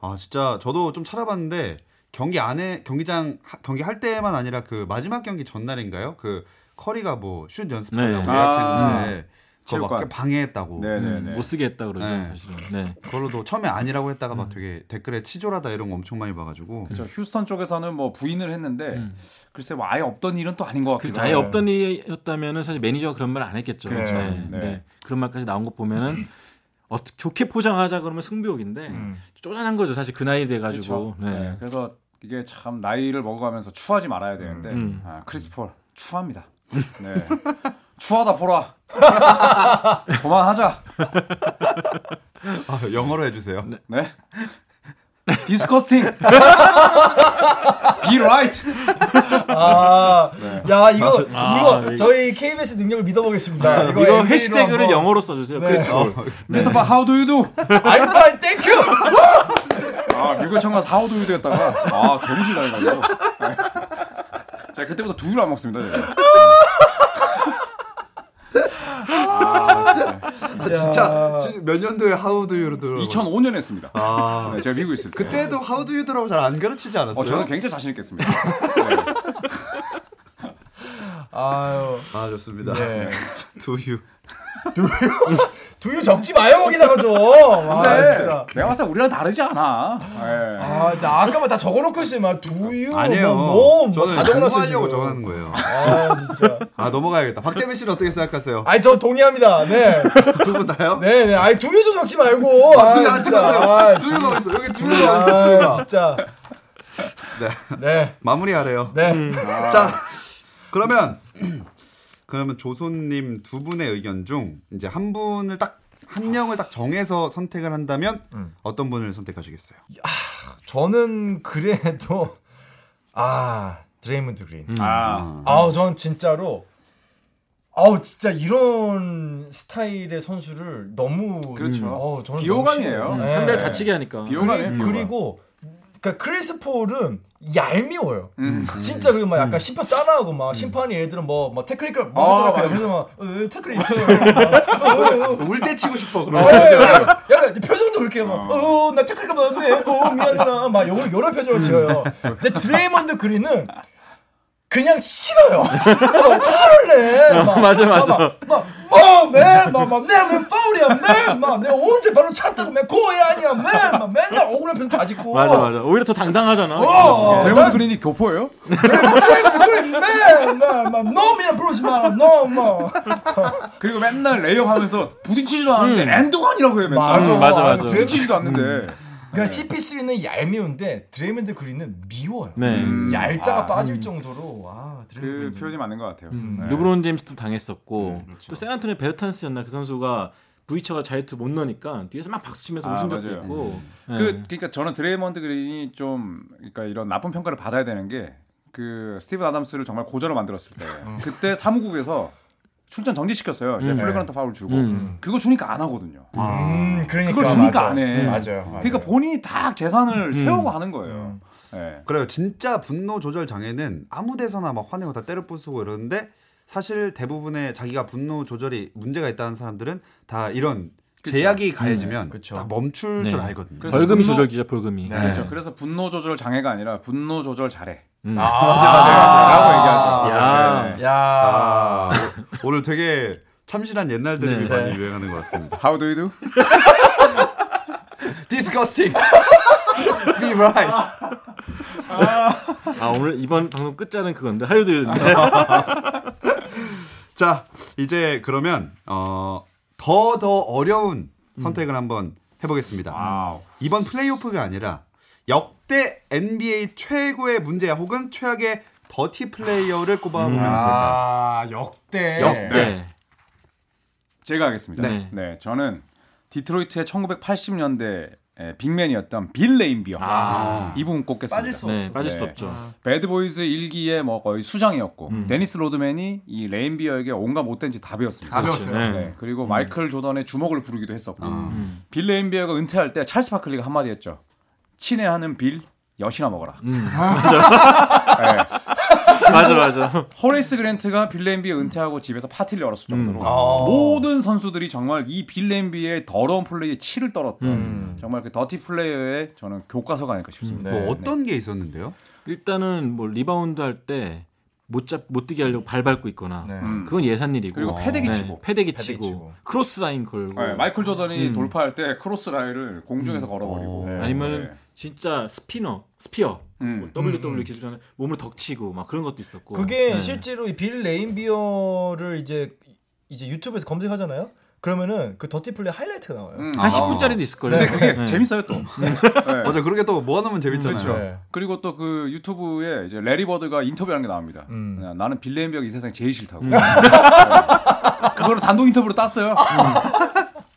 Speaker 1: 아 진짜 저도 좀 찾아봤는데 경기 안에 경기장 하- 경기 할 때만 아니라 그 마지막 경기 전날인가요? 그 커리가 뭐 슛 연습하려고
Speaker 4: 네.
Speaker 1: 예약했는데 막
Speaker 3: 체육관.
Speaker 1: 방해했다고.
Speaker 3: 네네네.
Speaker 4: 못 쓰게 했다 그러죠
Speaker 1: 네.
Speaker 4: 사실은. 네.
Speaker 1: 그걸로도 처음에 아니라고 했다가 막 되게 댓글에 치졸하다 이런 거 엄청 많이 봐가지고.
Speaker 3: 그렇죠. 휴스턴 쪽에서는 뭐 부인을 했는데
Speaker 4: 음.
Speaker 3: 글쎄 뭐 아예 없던 일은 또 아닌
Speaker 4: 것그
Speaker 3: 같기도
Speaker 4: 아예
Speaker 3: 하고.
Speaker 4: 없던 일이었다면은 사실 매니저가 그런 말 안 했겠죠.
Speaker 2: 그렇죠.
Speaker 4: 네.
Speaker 3: 네.
Speaker 4: 네. 그런 말까지 나온 거 보면은 어떻게 좋게 포장하자 그러면 승부욕인데
Speaker 2: 음.
Speaker 4: 쪼잔한 거죠. 사실 그 나이 돼 가지고.
Speaker 3: 그렇죠. 네. 그래서 이게 참 나이를 먹어가면서 추하지 말아야 되는데
Speaker 4: 음.
Speaker 3: 아, 크리스 폴 추합니다. 네. 추하다 보라. 그만하자.
Speaker 1: 아, 영어로 해주세요.
Speaker 3: 네. 디스커스팅. Be right.
Speaker 2: 아, 야 이거
Speaker 4: 아,
Speaker 2: 이거
Speaker 4: 이거-
Speaker 2: 저희 KBS 능력을 믿어보겠습니다.
Speaker 4: 이거,
Speaker 2: NBA로
Speaker 4: 해시태그를
Speaker 2: 한번-
Speaker 4: 영어로 써주세요.
Speaker 2: 네.
Speaker 4: 크리스폴.
Speaker 3: 미스터 파 How do you do?
Speaker 2: I'm fine, thank you.
Speaker 3: 아 미국에 참가서 How do you do 했다가 아 개무실 당해가지고. 네. 제가 그때부터 두유를 안 먹습니다. 제가.
Speaker 1: 아, 진짜 몇 년도에 How do you do?
Speaker 3: 2005년 했습니다.
Speaker 1: 아,
Speaker 3: 네, 제가 미국에 있을 때.
Speaker 1: 그때도 How do you do라고 잘 안 가르치지 않았어요?
Speaker 3: 어, 저는 굉장히 자신 있겠습니다.
Speaker 2: 아유,
Speaker 1: 아 좋습니다.
Speaker 2: 네.
Speaker 1: do you.
Speaker 2: 두유 적지 마요 거기다가 좀. 아,
Speaker 3: 근데
Speaker 2: 진짜.
Speaker 3: 내가 봤을 때 우리랑 다르지 않아. 네.
Speaker 2: 아, 진짜 아까만 다 적어놓고 있어요. 막 두유.
Speaker 1: 아니에요.
Speaker 2: 뭐, 뭐,
Speaker 1: 저는
Speaker 2: 다 적어놨어요
Speaker 1: 공부하려고
Speaker 2: 지금.
Speaker 1: 적어놓은 거예요.
Speaker 2: 아, 진짜.
Speaker 1: 아 넘어가야겠다. 박재민 씨는 어떻게 생각하세요?
Speaker 2: 아니 저 동의합니다. 네,
Speaker 1: 두 분 다요?
Speaker 2: 네, 네. 아니 두유 좀 적지 말고.
Speaker 1: 아, 두유 안
Speaker 2: 진짜.
Speaker 1: 찍었어요.
Speaker 2: 아,
Speaker 1: 두유가 있어? 여기
Speaker 2: 두유.
Speaker 1: 두유가?
Speaker 2: 아,
Speaker 1: 두유가.
Speaker 2: 진짜.
Speaker 1: 네.
Speaker 2: 네,
Speaker 1: 마무리하래요.
Speaker 2: 네.
Speaker 1: 자, 그러면 그러면 조손님 두 분의 의견 중 이제 한 분을 딱 한 명을 딱 정해서 선택을 한다면
Speaker 2: 음.
Speaker 1: 어떤 분을 선택하시겠어요?
Speaker 2: 저는 그래도 아 드레이먼드 그린.
Speaker 4: 음.
Speaker 3: 아,
Speaker 2: 아우 전 진짜로 아우 진짜 이런 스타일의 선수를 너무
Speaker 3: 그렇죠.
Speaker 2: 저는
Speaker 3: 비호감이에요.
Speaker 2: 너무 싫어요.
Speaker 3: 네.
Speaker 4: 상대를
Speaker 2: 네.
Speaker 4: 다치게 하니까.
Speaker 3: 비호- 비호감이에요,
Speaker 2: 그리,
Speaker 3: 비호감.
Speaker 2: 그리고 그러니까 크리스 폴은 얄미워요.
Speaker 3: 음.
Speaker 2: 진짜 그리고 막 약간 심판 따라하고 막 심판이 예를 들어 뭐뭐 technical
Speaker 3: 아,
Speaker 2: 뭐
Speaker 3: 맞아.
Speaker 2: 그래서 막 어, 왜 태클이 있어.
Speaker 1: 울때 치고 싶어
Speaker 2: 어,
Speaker 1: 그럼.
Speaker 2: 약간 표정도 그렇게 막, 어, 나 tech가 맞았네, 어, 미안하다, 막 요런, 요런 표정을 지어요. 근데 드레이먼드 그린은 그냥 싫어요. 어, 화를 내. 막,
Speaker 4: 맞아, 맞아.
Speaker 2: 막, 막, 뭐, man, 막, 막, 내가 왜 파울이야, man, 막, 내가 언제 발로 찼다고, man, 고의 아니야, man, 막, 맨날 억울한 표정 다 짓고.
Speaker 4: 맞아 맞아. 오히려 더 당당하잖아.
Speaker 2: 어,
Speaker 3: 드레이먼드 그린이 교포예요?
Speaker 2: Man, 막, 막, 놈이랑 부르지 마라, 놈, 뭐.
Speaker 3: 그리고 맨날 레이업 하면서 부딪히지도 않는데 and one이라고 해요 맨날.
Speaker 2: 맞아,
Speaker 4: 음, 맞아,
Speaker 2: 아,
Speaker 4: 맞아.
Speaker 2: 드레이먼드
Speaker 3: 부딪히지도 않는데.
Speaker 2: 그러니까 CP3는 얄미운데 드레이먼드 그린은 미워요.
Speaker 4: 네.
Speaker 3: 음.
Speaker 2: 얄자가
Speaker 3: 아,
Speaker 2: 빠질 정도로
Speaker 3: 아그
Speaker 2: 드레이먼드
Speaker 3: 표현이 맞는 것 같아요.
Speaker 4: 음,
Speaker 3: 네.
Speaker 4: 르브론 제임스도 당했었고
Speaker 3: 음, 그렇죠.
Speaker 4: 또 샌안토니오 베르탄스였나 그 선수가 브이처가 자유투 못 넣으니까 뒤에서 막 박수 치면서
Speaker 3: 아,
Speaker 4: 웃은 적도
Speaker 3: 맞아요.
Speaker 4: 있고. 네.
Speaker 3: 그 그러니까 저는 드레이먼드 그린이 좀 그러니까 이런 나쁜 평가를 받아야 되는 게 그 스티븐 아담스를 정말 고자로 만들었을 때 그때 사무국에서 출전 정지시켰어요. 이제
Speaker 4: 음.
Speaker 3: flagrant 파울 주고
Speaker 4: 음.
Speaker 3: 그거 주니까 안 하거든요.
Speaker 2: 음 그러니까
Speaker 3: 그걸 주니까
Speaker 2: 맞아.
Speaker 3: 안 해.
Speaker 2: 음, 맞아요, 맞아요.
Speaker 3: 그러니까 본인이 다 계산을
Speaker 4: 음.
Speaker 3: 세우고 하는 거예요. 네.
Speaker 1: 그래요. 진짜 분노 조절 장애는 아무 데서나 막 화내고 다 때려 부수고 이러는데 사실 대부분의 자기가 분노 조절이 문제가 있다는 사람들은 다 이런 제약이 가해지면
Speaker 2: 그쵸.
Speaker 1: 다 멈출
Speaker 4: 네.
Speaker 1: 줄 알거든요.
Speaker 4: 벌금이
Speaker 3: 분노-
Speaker 4: 조절기죠 벌금이.
Speaker 2: 네.
Speaker 3: 그렇죠. 그래서 분노 조절 장애가 아니라 분노 조절 잘해.
Speaker 4: 음.
Speaker 2: 아,
Speaker 3: 라고 얘기하죠.
Speaker 4: 야.
Speaker 3: 네.
Speaker 2: 야.
Speaker 1: 아, 오- 오늘 되게 참신한 옛날 드립이
Speaker 4: 네.
Speaker 1: 많이 유행하는 것 같습니다.
Speaker 3: How do you do?
Speaker 1: Disgusting. Be right.
Speaker 4: 아 오늘 이번 방송 끝자는 그건데 하유드인데.
Speaker 1: 자, 이제 그러면 어, 더 더 어려운 선택을 한번 해보겠습니다.
Speaker 3: Wow.
Speaker 1: 이번 플레이오프가 아니라 역대 NBA 최고의 문제아 혹은 최악의 더티 플레이어를 꼽아보면 어떨까요?
Speaker 2: 아 역대.
Speaker 1: 역대.
Speaker 4: 네.
Speaker 3: 제가 하겠습니다.
Speaker 4: 네.
Speaker 3: 네. 저는 디트로이트의 1980년대 빅맨이었던 빌 레인비어
Speaker 4: 아.
Speaker 3: 이분 꼽겠습니다.
Speaker 2: 빠질
Speaker 4: 수네
Speaker 2: 없어.
Speaker 4: 빠질 수
Speaker 3: 네.
Speaker 4: 없죠.
Speaker 3: 배드보이즈 일기의 뭐 거의 수장이었고
Speaker 4: 음.
Speaker 3: 데니스 로드맨이 이 레인비어에게 온갖 못된 짓 다 배웠습니다.
Speaker 2: 다 배웠어요.
Speaker 4: 네.
Speaker 3: 네. 그리고 마이클 조던의 주먹을 부르기도 했었고
Speaker 4: 음.
Speaker 3: 빌 레인비어가 은퇴할 때 찰스 바클리가 한마디 했죠. 친애하는 빌 엿이나 먹어라.
Speaker 4: 음.
Speaker 3: 네.
Speaker 4: 맞아 맞아.
Speaker 3: 허레이스 그랜트가 빌 레인비어 은퇴하고 집에서 파티를 열었을 정도로
Speaker 2: 음. 아.
Speaker 3: 모든 선수들이 정말 이 빌레인비의 더러운 플레이에 치를 떨었던
Speaker 2: 음.
Speaker 3: 정말 그 더티 플레이어의 저는 교과서가 아닐까 싶습니다.
Speaker 2: 네.
Speaker 1: 뭐 어떤 게 있었는데요?
Speaker 4: 일단은 뭐 리바운드 할 때 못 잡 못 뛰게 하려고 발 밟고 있거나
Speaker 2: 네.
Speaker 3: 음.
Speaker 4: 그건 예삿일이고
Speaker 3: 그리고 패대기
Speaker 4: 네,
Speaker 3: 치고.
Speaker 4: 패대기
Speaker 2: 패대기
Speaker 4: 치고,
Speaker 2: 치고.
Speaker 4: clothesline 걸고
Speaker 3: 네, 마이클 조던이
Speaker 4: 음.
Speaker 3: 돌파할 때 clothesline을 공중에서 걸어버리고
Speaker 2: 네.
Speaker 4: 아니면
Speaker 3: 네.
Speaker 4: 진짜 스피너 spear
Speaker 3: 음.
Speaker 4: 뭐 WW
Speaker 2: 음, 음.
Speaker 4: 기술자는 몸을 덮치고 막 그런 것도 있었고
Speaker 2: 그게
Speaker 4: 네.
Speaker 2: 실제로 이 빌 레인비어를 이제 이제 유튜브에서 검색하잖아요. 그러면은 그 더티 플레이 하이라이트가 나와요.
Speaker 3: 음.
Speaker 4: 한
Speaker 3: 아.
Speaker 4: 10분짜리도 있을 거예요.
Speaker 3: 근데 그게 재밌어요 또. 네.
Speaker 1: 맞아, 그렇게 또 모아놓으면 재밌잖아요.
Speaker 3: 그렇죠.
Speaker 2: 네.
Speaker 3: 그리고 또 그 유튜브에 이제 래리 버드가 인터뷰하는 게 나옵니다.
Speaker 2: 음.
Speaker 3: 네, 나는 빌레인비어가 이 세상에 제일 싫다고. 네. 그거를 단독 인터뷰로 땄어요.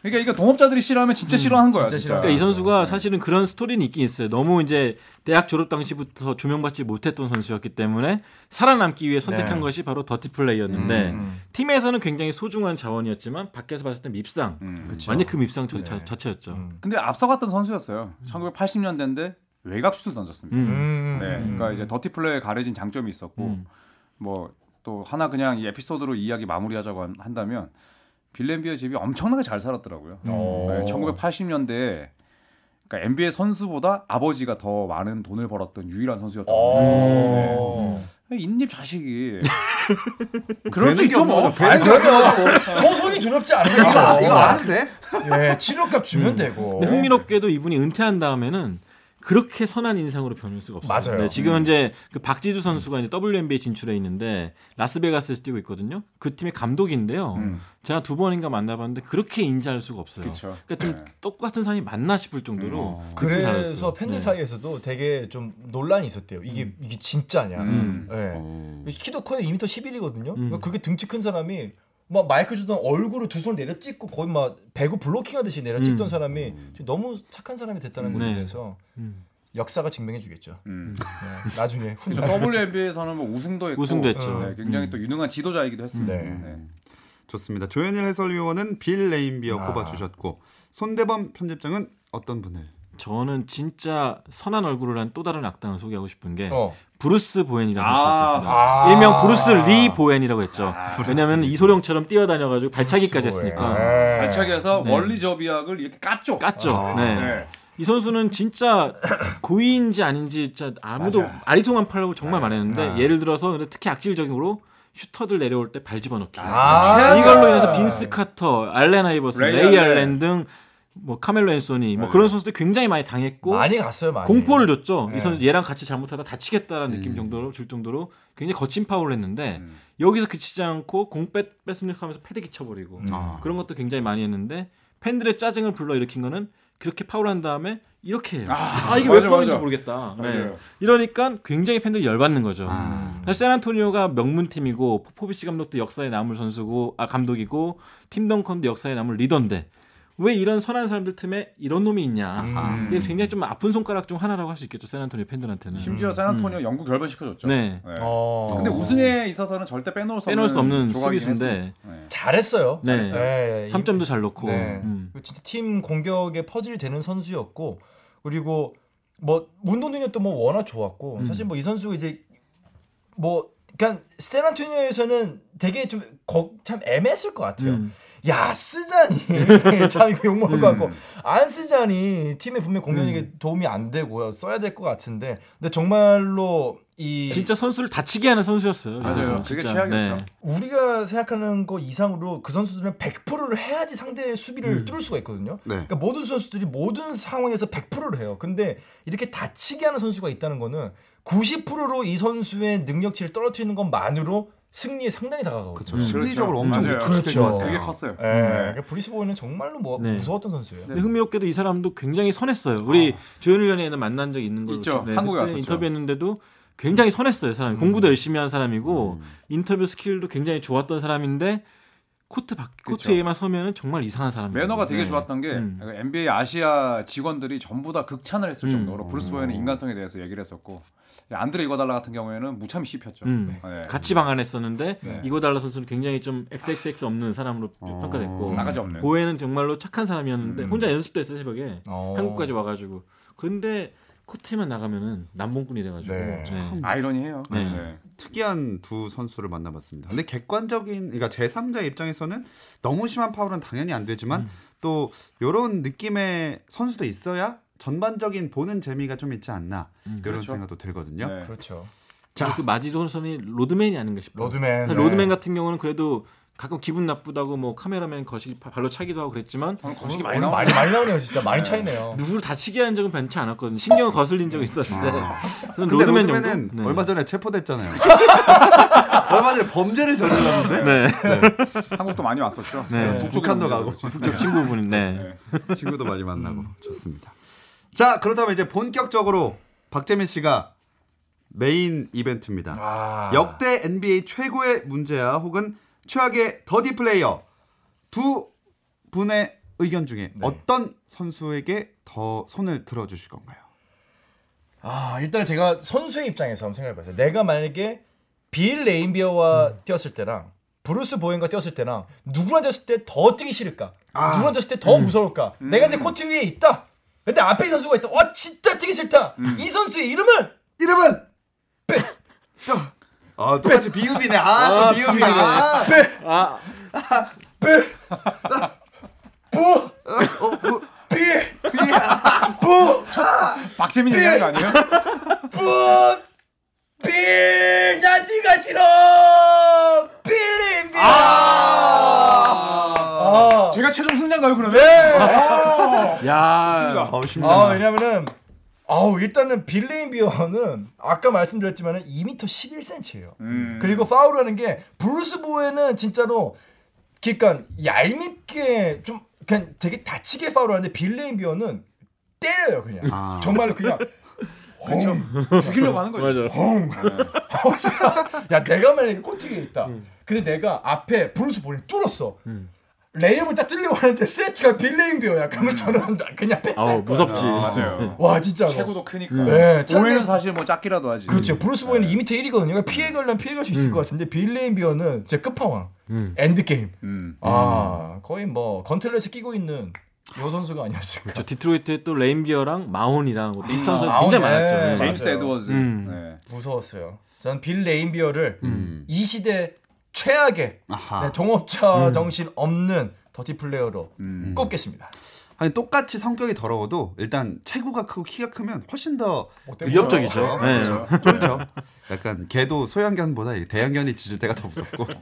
Speaker 3: 그러니까 이거 동업자들이 싫어하면 진짜 싫어하는 거야.
Speaker 2: 진짜
Speaker 3: 진짜.
Speaker 4: 그러니까 이 선수가 사실은 그런 스토리는 있긴 있어요. 너무 이제 대학 졸업 당시부터 조명받지 못했던 선수였기 때문에 살아남기 위해 선택한
Speaker 2: 네.
Speaker 4: 것이 바로 더티 플레이였는데
Speaker 2: 음.
Speaker 4: 팀에서는 굉장히 소중한 자원이었지만 밖에서 봤을 때 밉상.
Speaker 3: 음.
Speaker 4: 완전 그 밉상 저,
Speaker 2: 네.
Speaker 4: 자, 자체였죠.
Speaker 2: 음.
Speaker 3: 근데 앞서갔던 선수였어요. 1980년대인데 외곽 슛을 던졌습니다.
Speaker 4: 음.
Speaker 2: 음.
Speaker 3: 네, 그러니까 이제 더티 플레이에 가려진 장점이 있었고
Speaker 4: 음.
Speaker 3: 뭐또 하나 그냥 이 에피소드로 이야기 마무리하자고 한- 한다면 빌렌비어 집이 엄청나게 잘 살았더라고요.
Speaker 2: 오.
Speaker 3: 네, 1980년대에 그러니까 NBA 선수보다 아버지가 더 많은 돈을 벌었던 유일한 선수였던 거예요.
Speaker 2: 오.
Speaker 3: 인립 자식이 그럴 수 있죠 뭐.
Speaker 1: 거죠.
Speaker 2: 아니 그러면 소송이 두렵지 않은
Speaker 1: 이거, 해도 돼?
Speaker 2: 예, 치료값 주면 되고.
Speaker 4: 근데 흥미롭게도 이분이 은퇴한 다음에는 그렇게 선한 인상으로 변할 수가 없어요.
Speaker 2: 맞아요.
Speaker 4: 네, 지금 이제 그 박지주 선수가 이제 WNBA 진출해 있는데 라스베가스에서 뛰고 있거든요. 그 팀의 감독인데요.
Speaker 3: 음.
Speaker 4: 제가 두 번인가 만나봤는데 그렇게 인자할 수가 없어요.
Speaker 3: 그쵸.
Speaker 4: 러니까 좀
Speaker 3: 네.
Speaker 4: 똑같은 사람이 맞나 싶을 정도로
Speaker 1: 음.
Speaker 2: 그래서
Speaker 4: 달랐어요.
Speaker 2: 팬들
Speaker 4: 네.
Speaker 2: 사이에서도 되게 좀 논란이 있었대요. 이게 이게 진짜냐.
Speaker 3: 음.
Speaker 2: 예.
Speaker 1: 어.
Speaker 2: 키도 커요. 2m 11이거든요.
Speaker 4: 음.
Speaker 2: 그렇게 등치 큰 사람이 막 마이클 조던 얼굴을 두 손 내려 찍고 거의 막 배구 블로킹 하듯이 내려 찍던
Speaker 4: 음.
Speaker 2: 사람이 너무 착한 사람이 됐다는 것에
Speaker 4: 네.
Speaker 2: 대해서
Speaker 4: 음.
Speaker 2: 역사가 증명해 주겠죠.
Speaker 3: 음.
Speaker 2: 네, 나중에
Speaker 3: 그렇죠.
Speaker 2: 훗날.
Speaker 3: WNBA에서는 뭐 우승도 했고
Speaker 4: 우승도 했죠.
Speaker 3: 네, 굉장히 또 유능한 지도자이기도 했습니다.
Speaker 2: 네.
Speaker 3: 네.
Speaker 1: 좋습니다. 조현일 해설위원은 빌 레인비어
Speaker 2: 아.
Speaker 1: 꼽아주셨고 손대범 편집장은 어떤 분을?
Speaker 4: 저는 진짜 선한 얼굴을 한 또 다른 악당을 소개하고 싶은 게
Speaker 2: 어.
Speaker 4: 브루스 보엔이라는
Speaker 3: 아.
Speaker 2: 아.
Speaker 4: 일명 브루스 리 보엔이라고 했죠. 왜냐하면 이소룡처럼 뛰어다녀가지고 발차기까지 했으니까
Speaker 2: 보엔.
Speaker 3: 발차기에서
Speaker 4: 네.
Speaker 3: 월리 저비악을 이렇게 깠죠.
Speaker 4: 깠죠.
Speaker 2: 아.
Speaker 4: 네.
Speaker 3: 네.
Speaker 4: 이 선수는 진짜 고의인지 아닌지 진짜 아무도
Speaker 2: 맞아.
Speaker 4: 아리송한 팔라고 정말
Speaker 3: 네.
Speaker 4: 말했는데
Speaker 2: 아.
Speaker 4: 예를 들어서 근데 특히 악질적으로 슈터들 내려올 때 발 집어넣기.
Speaker 2: 아.
Speaker 4: 이걸로 인해서 빈스 카터, 알렌 아이버슨,
Speaker 3: 레이. 알렌
Speaker 4: 등 뭐 카멜로 앤소니 뭐
Speaker 3: 네.
Speaker 4: 그런 선수들 굉장히 많이 당했고
Speaker 2: 많이 갔어요, 많이.
Speaker 4: 공포를 줬죠.
Speaker 2: 네.
Speaker 4: 이 선수 얘랑 같이 잘못하다 다치겠다라는 느낌
Speaker 1: 음.
Speaker 4: 정도로 줄 정도로 굉장히 거친 파울을 했는데
Speaker 3: 음.
Speaker 4: 여기서 그치지 않고 공 뺐, 뺐으면 하면서 패대기 쳐버리고
Speaker 2: 음.
Speaker 1: 아.
Speaker 4: 그런 것도 굉장히 많이 했는데 팬들의 짜증을 불러 일으킨 거는 그렇게 파울한 다음에 이렇게 해요. 아, 이게 왜
Speaker 3: 맞아,
Speaker 4: 파울인지
Speaker 3: 맞아.
Speaker 4: 모르겠다. 네. 이러니까 굉장히 팬들이 열받는 거죠.
Speaker 1: 아.
Speaker 4: 사실 샌안토니오가 명문팀이고 포포비치 감독도 역사에 남을 선수고 아 감독이고 팀 덩컨도 역사에 남을 리더인데 왜 이런 선한 사람들 틈에 이런 놈이 있냐.
Speaker 2: 음.
Speaker 4: 이게 굉장히 좀 아픈 손가락 중 하나라고 할 수 있겠죠. 샌안토니오 팬들한테는.
Speaker 3: 심지어 샌안토니오 영구 결번시켜줬죠.
Speaker 4: 네.
Speaker 2: 어.
Speaker 3: 근데 우승에 있어서는 절대 빼놓을 수
Speaker 4: 빼놓을 수 없는
Speaker 3: 없는 조각이긴
Speaker 4: 수비수인데
Speaker 3: 했습니다. 네.
Speaker 2: 잘했어요.
Speaker 4: 네.
Speaker 2: 네.
Speaker 4: 3점도 잘 넣고.
Speaker 2: 네.
Speaker 4: 음.
Speaker 2: 진짜 팀 공격에 퍼즐이 되는 선수였고 그리고 뭐 운동 능력도 뭐 워낙 좋았고
Speaker 4: 음.
Speaker 2: 사실 뭐 이 선수가 이제 뭐 그러니까 샌안토니오에서는 되게 좀 참 애매했을 것 같아요.
Speaker 4: 음.
Speaker 2: 야 쓰자니 참 이거 욕 먹을 것 같고
Speaker 3: 음.
Speaker 2: 안 쓰자니 팀에 분명 공격력에
Speaker 4: 음.
Speaker 2: 도움이 안 되고요 써야 될 것 같은데 근데 정말로 이
Speaker 4: 진짜 선수를 다치게 하는 선수였어요. 이
Speaker 3: 맞아요. 그게. 최악이었죠.
Speaker 4: 네.
Speaker 2: 우리가 생각하는 거 이상으로 그 선수들은 100%를 해야지 상대의 수비를
Speaker 4: 음.
Speaker 2: 뚫을 수가 있거든요.
Speaker 1: 네.
Speaker 2: 그러니까 모든 선수들이 모든 상황에서 100%를 해요. 근데 이렇게 다치게 하는 선수가 있다는 거는 90%로 이 선수의 능력치를 떨어뜨리는 것만으로 승리에 상당히 다가가거든요.
Speaker 4: 음.
Speaker 1: 심리적으로
Speaker 3: 그렇죠.
Speaker 1: 엄청
Speaker 3: 맞아요.
Speaker 2: 그렇죠.
Speaker 1: 것 같아요.
Speaker 3: 그게 컸어요.
Speaker 2: 예.
Speaker 3: 네.
Speaker 2: 그러니까 브루스 보엔은 정말로 뭐
Speaker 4: 네.
Speaker 2: 무서웠던 선수예요.
Speaker 4: 근데 흥미롭게도 이 사람도 굉장히 선했어요. 우리 조현일 위원은 만난 적 있는 걸로
Speaker 3: 있죠.
Speaker 4: 저- 네,
Speaker 3: 한국에 왔었죠.
Speaker 4: 인터뷰했는데도 굉장히 선했어요. 사람이 공부도 열심히 한 사람이고
Speaker 1: 음.
Speaker 4: 인터뷰 스킬도 굉장히 좋았던 사람인데 코트 밖. 코트에만 서면은 정말 이상한 사람이에요.
Speaker 3: 매너가 되게
Speaker 4: 네.
Speaker 3: 좋았던 게
Speaker 4: 음.
Speaker 3: NBA 아시아 직원들이 전부 다 극찬을 했을
Speaker 4: 음.
Speaker 3: 정도로 브루스 보웬은 인간성에 대해서 얘기를 했었고 안드레 이궈달라 같은 경우에는 무참히 씹혔죠.
Speaker 4: 음.
Speaker 3: 네.
Speaker 4: 같이 방한했었는데
Speaker 3: 네.
Speaker 4: 이궈달라 선수는 굉장히 좀 XXX 없는 사람으로
Speaker 1: 어.
Speaker 4: 평가됐고
Speaker 3: 싸가지 없는.
Speaker 4: 보웬은 정말로 착한 사람이었는데
Speaker 3: 음.
Speaker 4: 혼자 연습도 했어요 새벽에
Speaker 2: 어.
Speaker 4: 한국까지 와가지고 근데 코트에만 나가면은 난봉꾼이 돼가지고.
Speaker 2: 네.
Speaker 4: 네.
Speaker 3: 아이러니해요.
Speaker 4: 네.
Speaker 3: 네.
Speaker 1: 특이한 두 선수를 만나봤습니다. 근데 객관적인 그러니까 제 3자 입장에서는 너무 심한 파울은 당연히 안 되지만
Speaker 4: 음.
Speaker 1: 또 이런 느낌의 선수도 있어야 전반적인 보는 재미가 좀 있지 않나 이런
Speaker 3: 그렇죠.
Speaker 1: 생각도 들거든요.
Speaker 3: 네.
Speaker 2: 그렇죠.
Speaker 1: 자.
Speaker 4: 자, 그 마지노선이 로드맨이 아닌가 싶어요.
Speaker 2: 로드맨.
Speaker 4: 사실
Speaker 2: 네.
Speaker 4: 로드맨 같은 경우는 그래도 가끔 기분 나쁘다고 뭐 카메라맨 거시기 바- 발로 차기도 하고 그랬지만
Speaker 3: 오늘 거시기 많이
Speaker 2: 오늘
Speaker 3: 나오네.
Speaker 2: 많이 많이 나오네요, 진짜 많이 차이네요.
Speaker 4: 누구를 다치게 한 적은 많지 않았거든요. 신경을 거슬린 적이 있었는데.
Speaker 1: 근데
Speaker 4: 로드맨
Speaker 1: 로드맨은
Speaker 4: 정도? 네.
Speaker 1: 얼마 전에 체포됐잖아요. 얼마 전에 범죄를 저질렀는데
Speaker 4: 네.
Speaker 3: 한국도 많이 왔었죠.
Speaker 4: 네.
Speaker 3: 북쪽으로
Speaker 1: 북한도 가고.
Speaker 4: 저 친구분, 네.
Speaker 1: 친구도 많이 만나고 좋습니다. 자 그렇다면 이제 본격적으로 박재민 씨가 메인 이벤트입니다.
Speaker 2: 아.
Speaker 1: 역대 NBA 최고의 문제야 혹은 최악의 더디 플레이어 두 분의 의견 중에
Speaker 2: 네.
Speaker 1: 어떤 선수에게 더 손을 들어주실 건가요?
Speaker 2: 아, 일단은 제가 선수의 입장에서 한번 생각해 봤어요. 내가 만약에 빌 레인비어와
Speaker 1: 음.
Speaker 2: 뛰었을 때랑 브루스 보웬과 뛰었을 때랑 누구랑 뛰었을 때 더 뛰기 싫을까?
Speaker 1: 아.
Speaker 2: 누구랑 뛰었을 때더
Speaker 1: 음.
Speaker 2: 무서울까? 내가 이제 코트 위에 있다. 근데 앞에 이 선수가 있다. 와 진짜 뛰기 싫다.
Speaker 1: 음.
Speaker 2: 이 선수의 이름은
Speaker 1: 이름은 빼. 아 똑같이 비읍이네. 아또 비읍이네. 아,
Speaker 4: 아,
Speaker 2: 부
Speaker 1: 어, 뭐,
Speaker 2: 비
Speaker 3: 박재민 얘기하는 거 아니에요?
Speaker 2: 부 빌! 나 네가 싫어! 빌 레인비어! 아.
Speaker 3: 제가 최종 승자인가요 그러면?
Speaker 4: 야.
Speaker 1: 아,
Speaker 2: 아,
Speaker 1: 심장.
Speaker 2: 왜냐면은 아우 일단은 빌 레인비어는 아까 말씀드렸지만은 2m 11cm예요.
Speaker 3: 음.
Speaker 2: 그리고 파울하는 게 브루스 보웬은 진짜로 그러니까 얄밉게 좀 그냥 되게 다치게 파울하는데 빌 레인비어는 때려요 그냥
Speaker 1: 아.
Speaker 2: 정말로 그냥
Speaker 3: 그렇죠. 죽이려고 하는 거죠.
Speaker 4: 맞아.
Speaker 2: 야 내가 만약에 코트 위에 있다. 근데 내가 앞에 브루스 보웬을 뚫었어. 레이업을 딱 뜨려고 하는데 센터가 빌 레인비어야. 그러면 저는 그냥
Speaker 4: 아우,
Speaker 2: 거야.
Speaker 4: 무섭지.
Speaker 3: 맞아요.
Speaker 2: 와 진짜.
Speaker 3: 체구도 크니까.
Speaker 2: 네,
Speaker 3: 보웬은 사실 뭐 작기라도 하지.
Speaker 2: 그렇죠. 브루스 보웬은 2m 1이거든요. 그러니까 피해 가려면 피해 갈수 있을 것 같은데 빌 레인비어는 진짜 끝판왕. end game.
Speaker 3: 음.
Speaker 2: 아 거의 뭐 gauntlet에 끼고 있는 요 선수가 아니었을까.
Speaker 4: 저 디트로이트에 또 레인비어랑 마혼이랑 뭐 비슷한 선수
Speaker 2: 마혼,
Speaker 4: 굉장히
Speaker 2: 네.
Speaker 4: 많았죠. 네.
Speaker 3: 제임스
Speaker 2: 맞아요.
Speaker 3: 에드워즈.
Speaker 4: 음.
Speaker 3: 네.
Speaker 2: 무서웠어요. 저는 빌 레인비어를
Speaker 1: 음.
Speaker 2: 이 시대 최악의
Speaker 1: 아하.
Speaker 2: 네, 동업자 정신 없는 dirty player로
Speaker 3: 음.
Speaker 2: 꼽겠습니다.
Speaker 1: 아니 똑같이 성격이 더러워도 일단 체구가 크고 키가 크면 훨씬 더
Speaker 4: 위협적이죠. 네.
Speaker 1: 쫄죠. 약간 걔도 소형견보다 이 대형견이 짖을 때가 더 무섭고.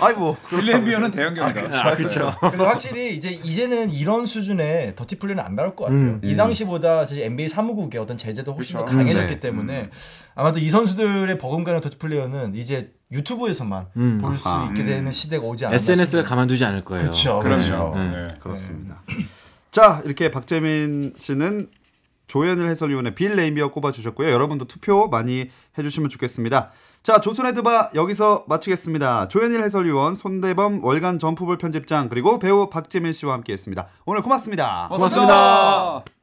Speaker 1: 아이 뭐
Speaker 3: 빌레비어는 대형견이다.
Speaker 4: 아, 그렇죠.
Speaker 2: 근데 확실히 이제 이제는 이런 수준의 더티 플레이는 안 나올 것 같아요.
Speaker 4: 음.
Speaker 2: 이 당시보다 사실 NBA 사무국의 어떤 제재도 훨씬 더
Speaker 3: 그쵸.
Speaker 2: 강해졌기
Speaker 1: 네.
Speaker 2: 때문에 아마도 이 선수들의 버금가는 더티 플레이어는 이제 유튜브에서만
Speaker 4: 음.
Speaker 2: 볼수
Speaker 1: 아하.
Speaker 2: 있게 되는 시대가 오지 않나.
Speaker 4: SNS가. 가만두지 않을 거예요.
Speaker 2: 그렇죠.
Speaker 3: 그렇죠.
Speaker 1: 그렇습니다. 자 이렇게 박재민 씨는 조현일 해설위원의 빌 레인비어 꼽아주셨고요. 여러분도 투표 많이 해주시면 좋겠습니다. 자 조선의 느바 여기서 마치겠습니다. 조현일 해설위원, 손대범 월간 점프볼 편집장 그리고 배우 박재민 씨와 함께했습니다. 오늘 고맙습니다.
Speaker 3: 고맙습니다.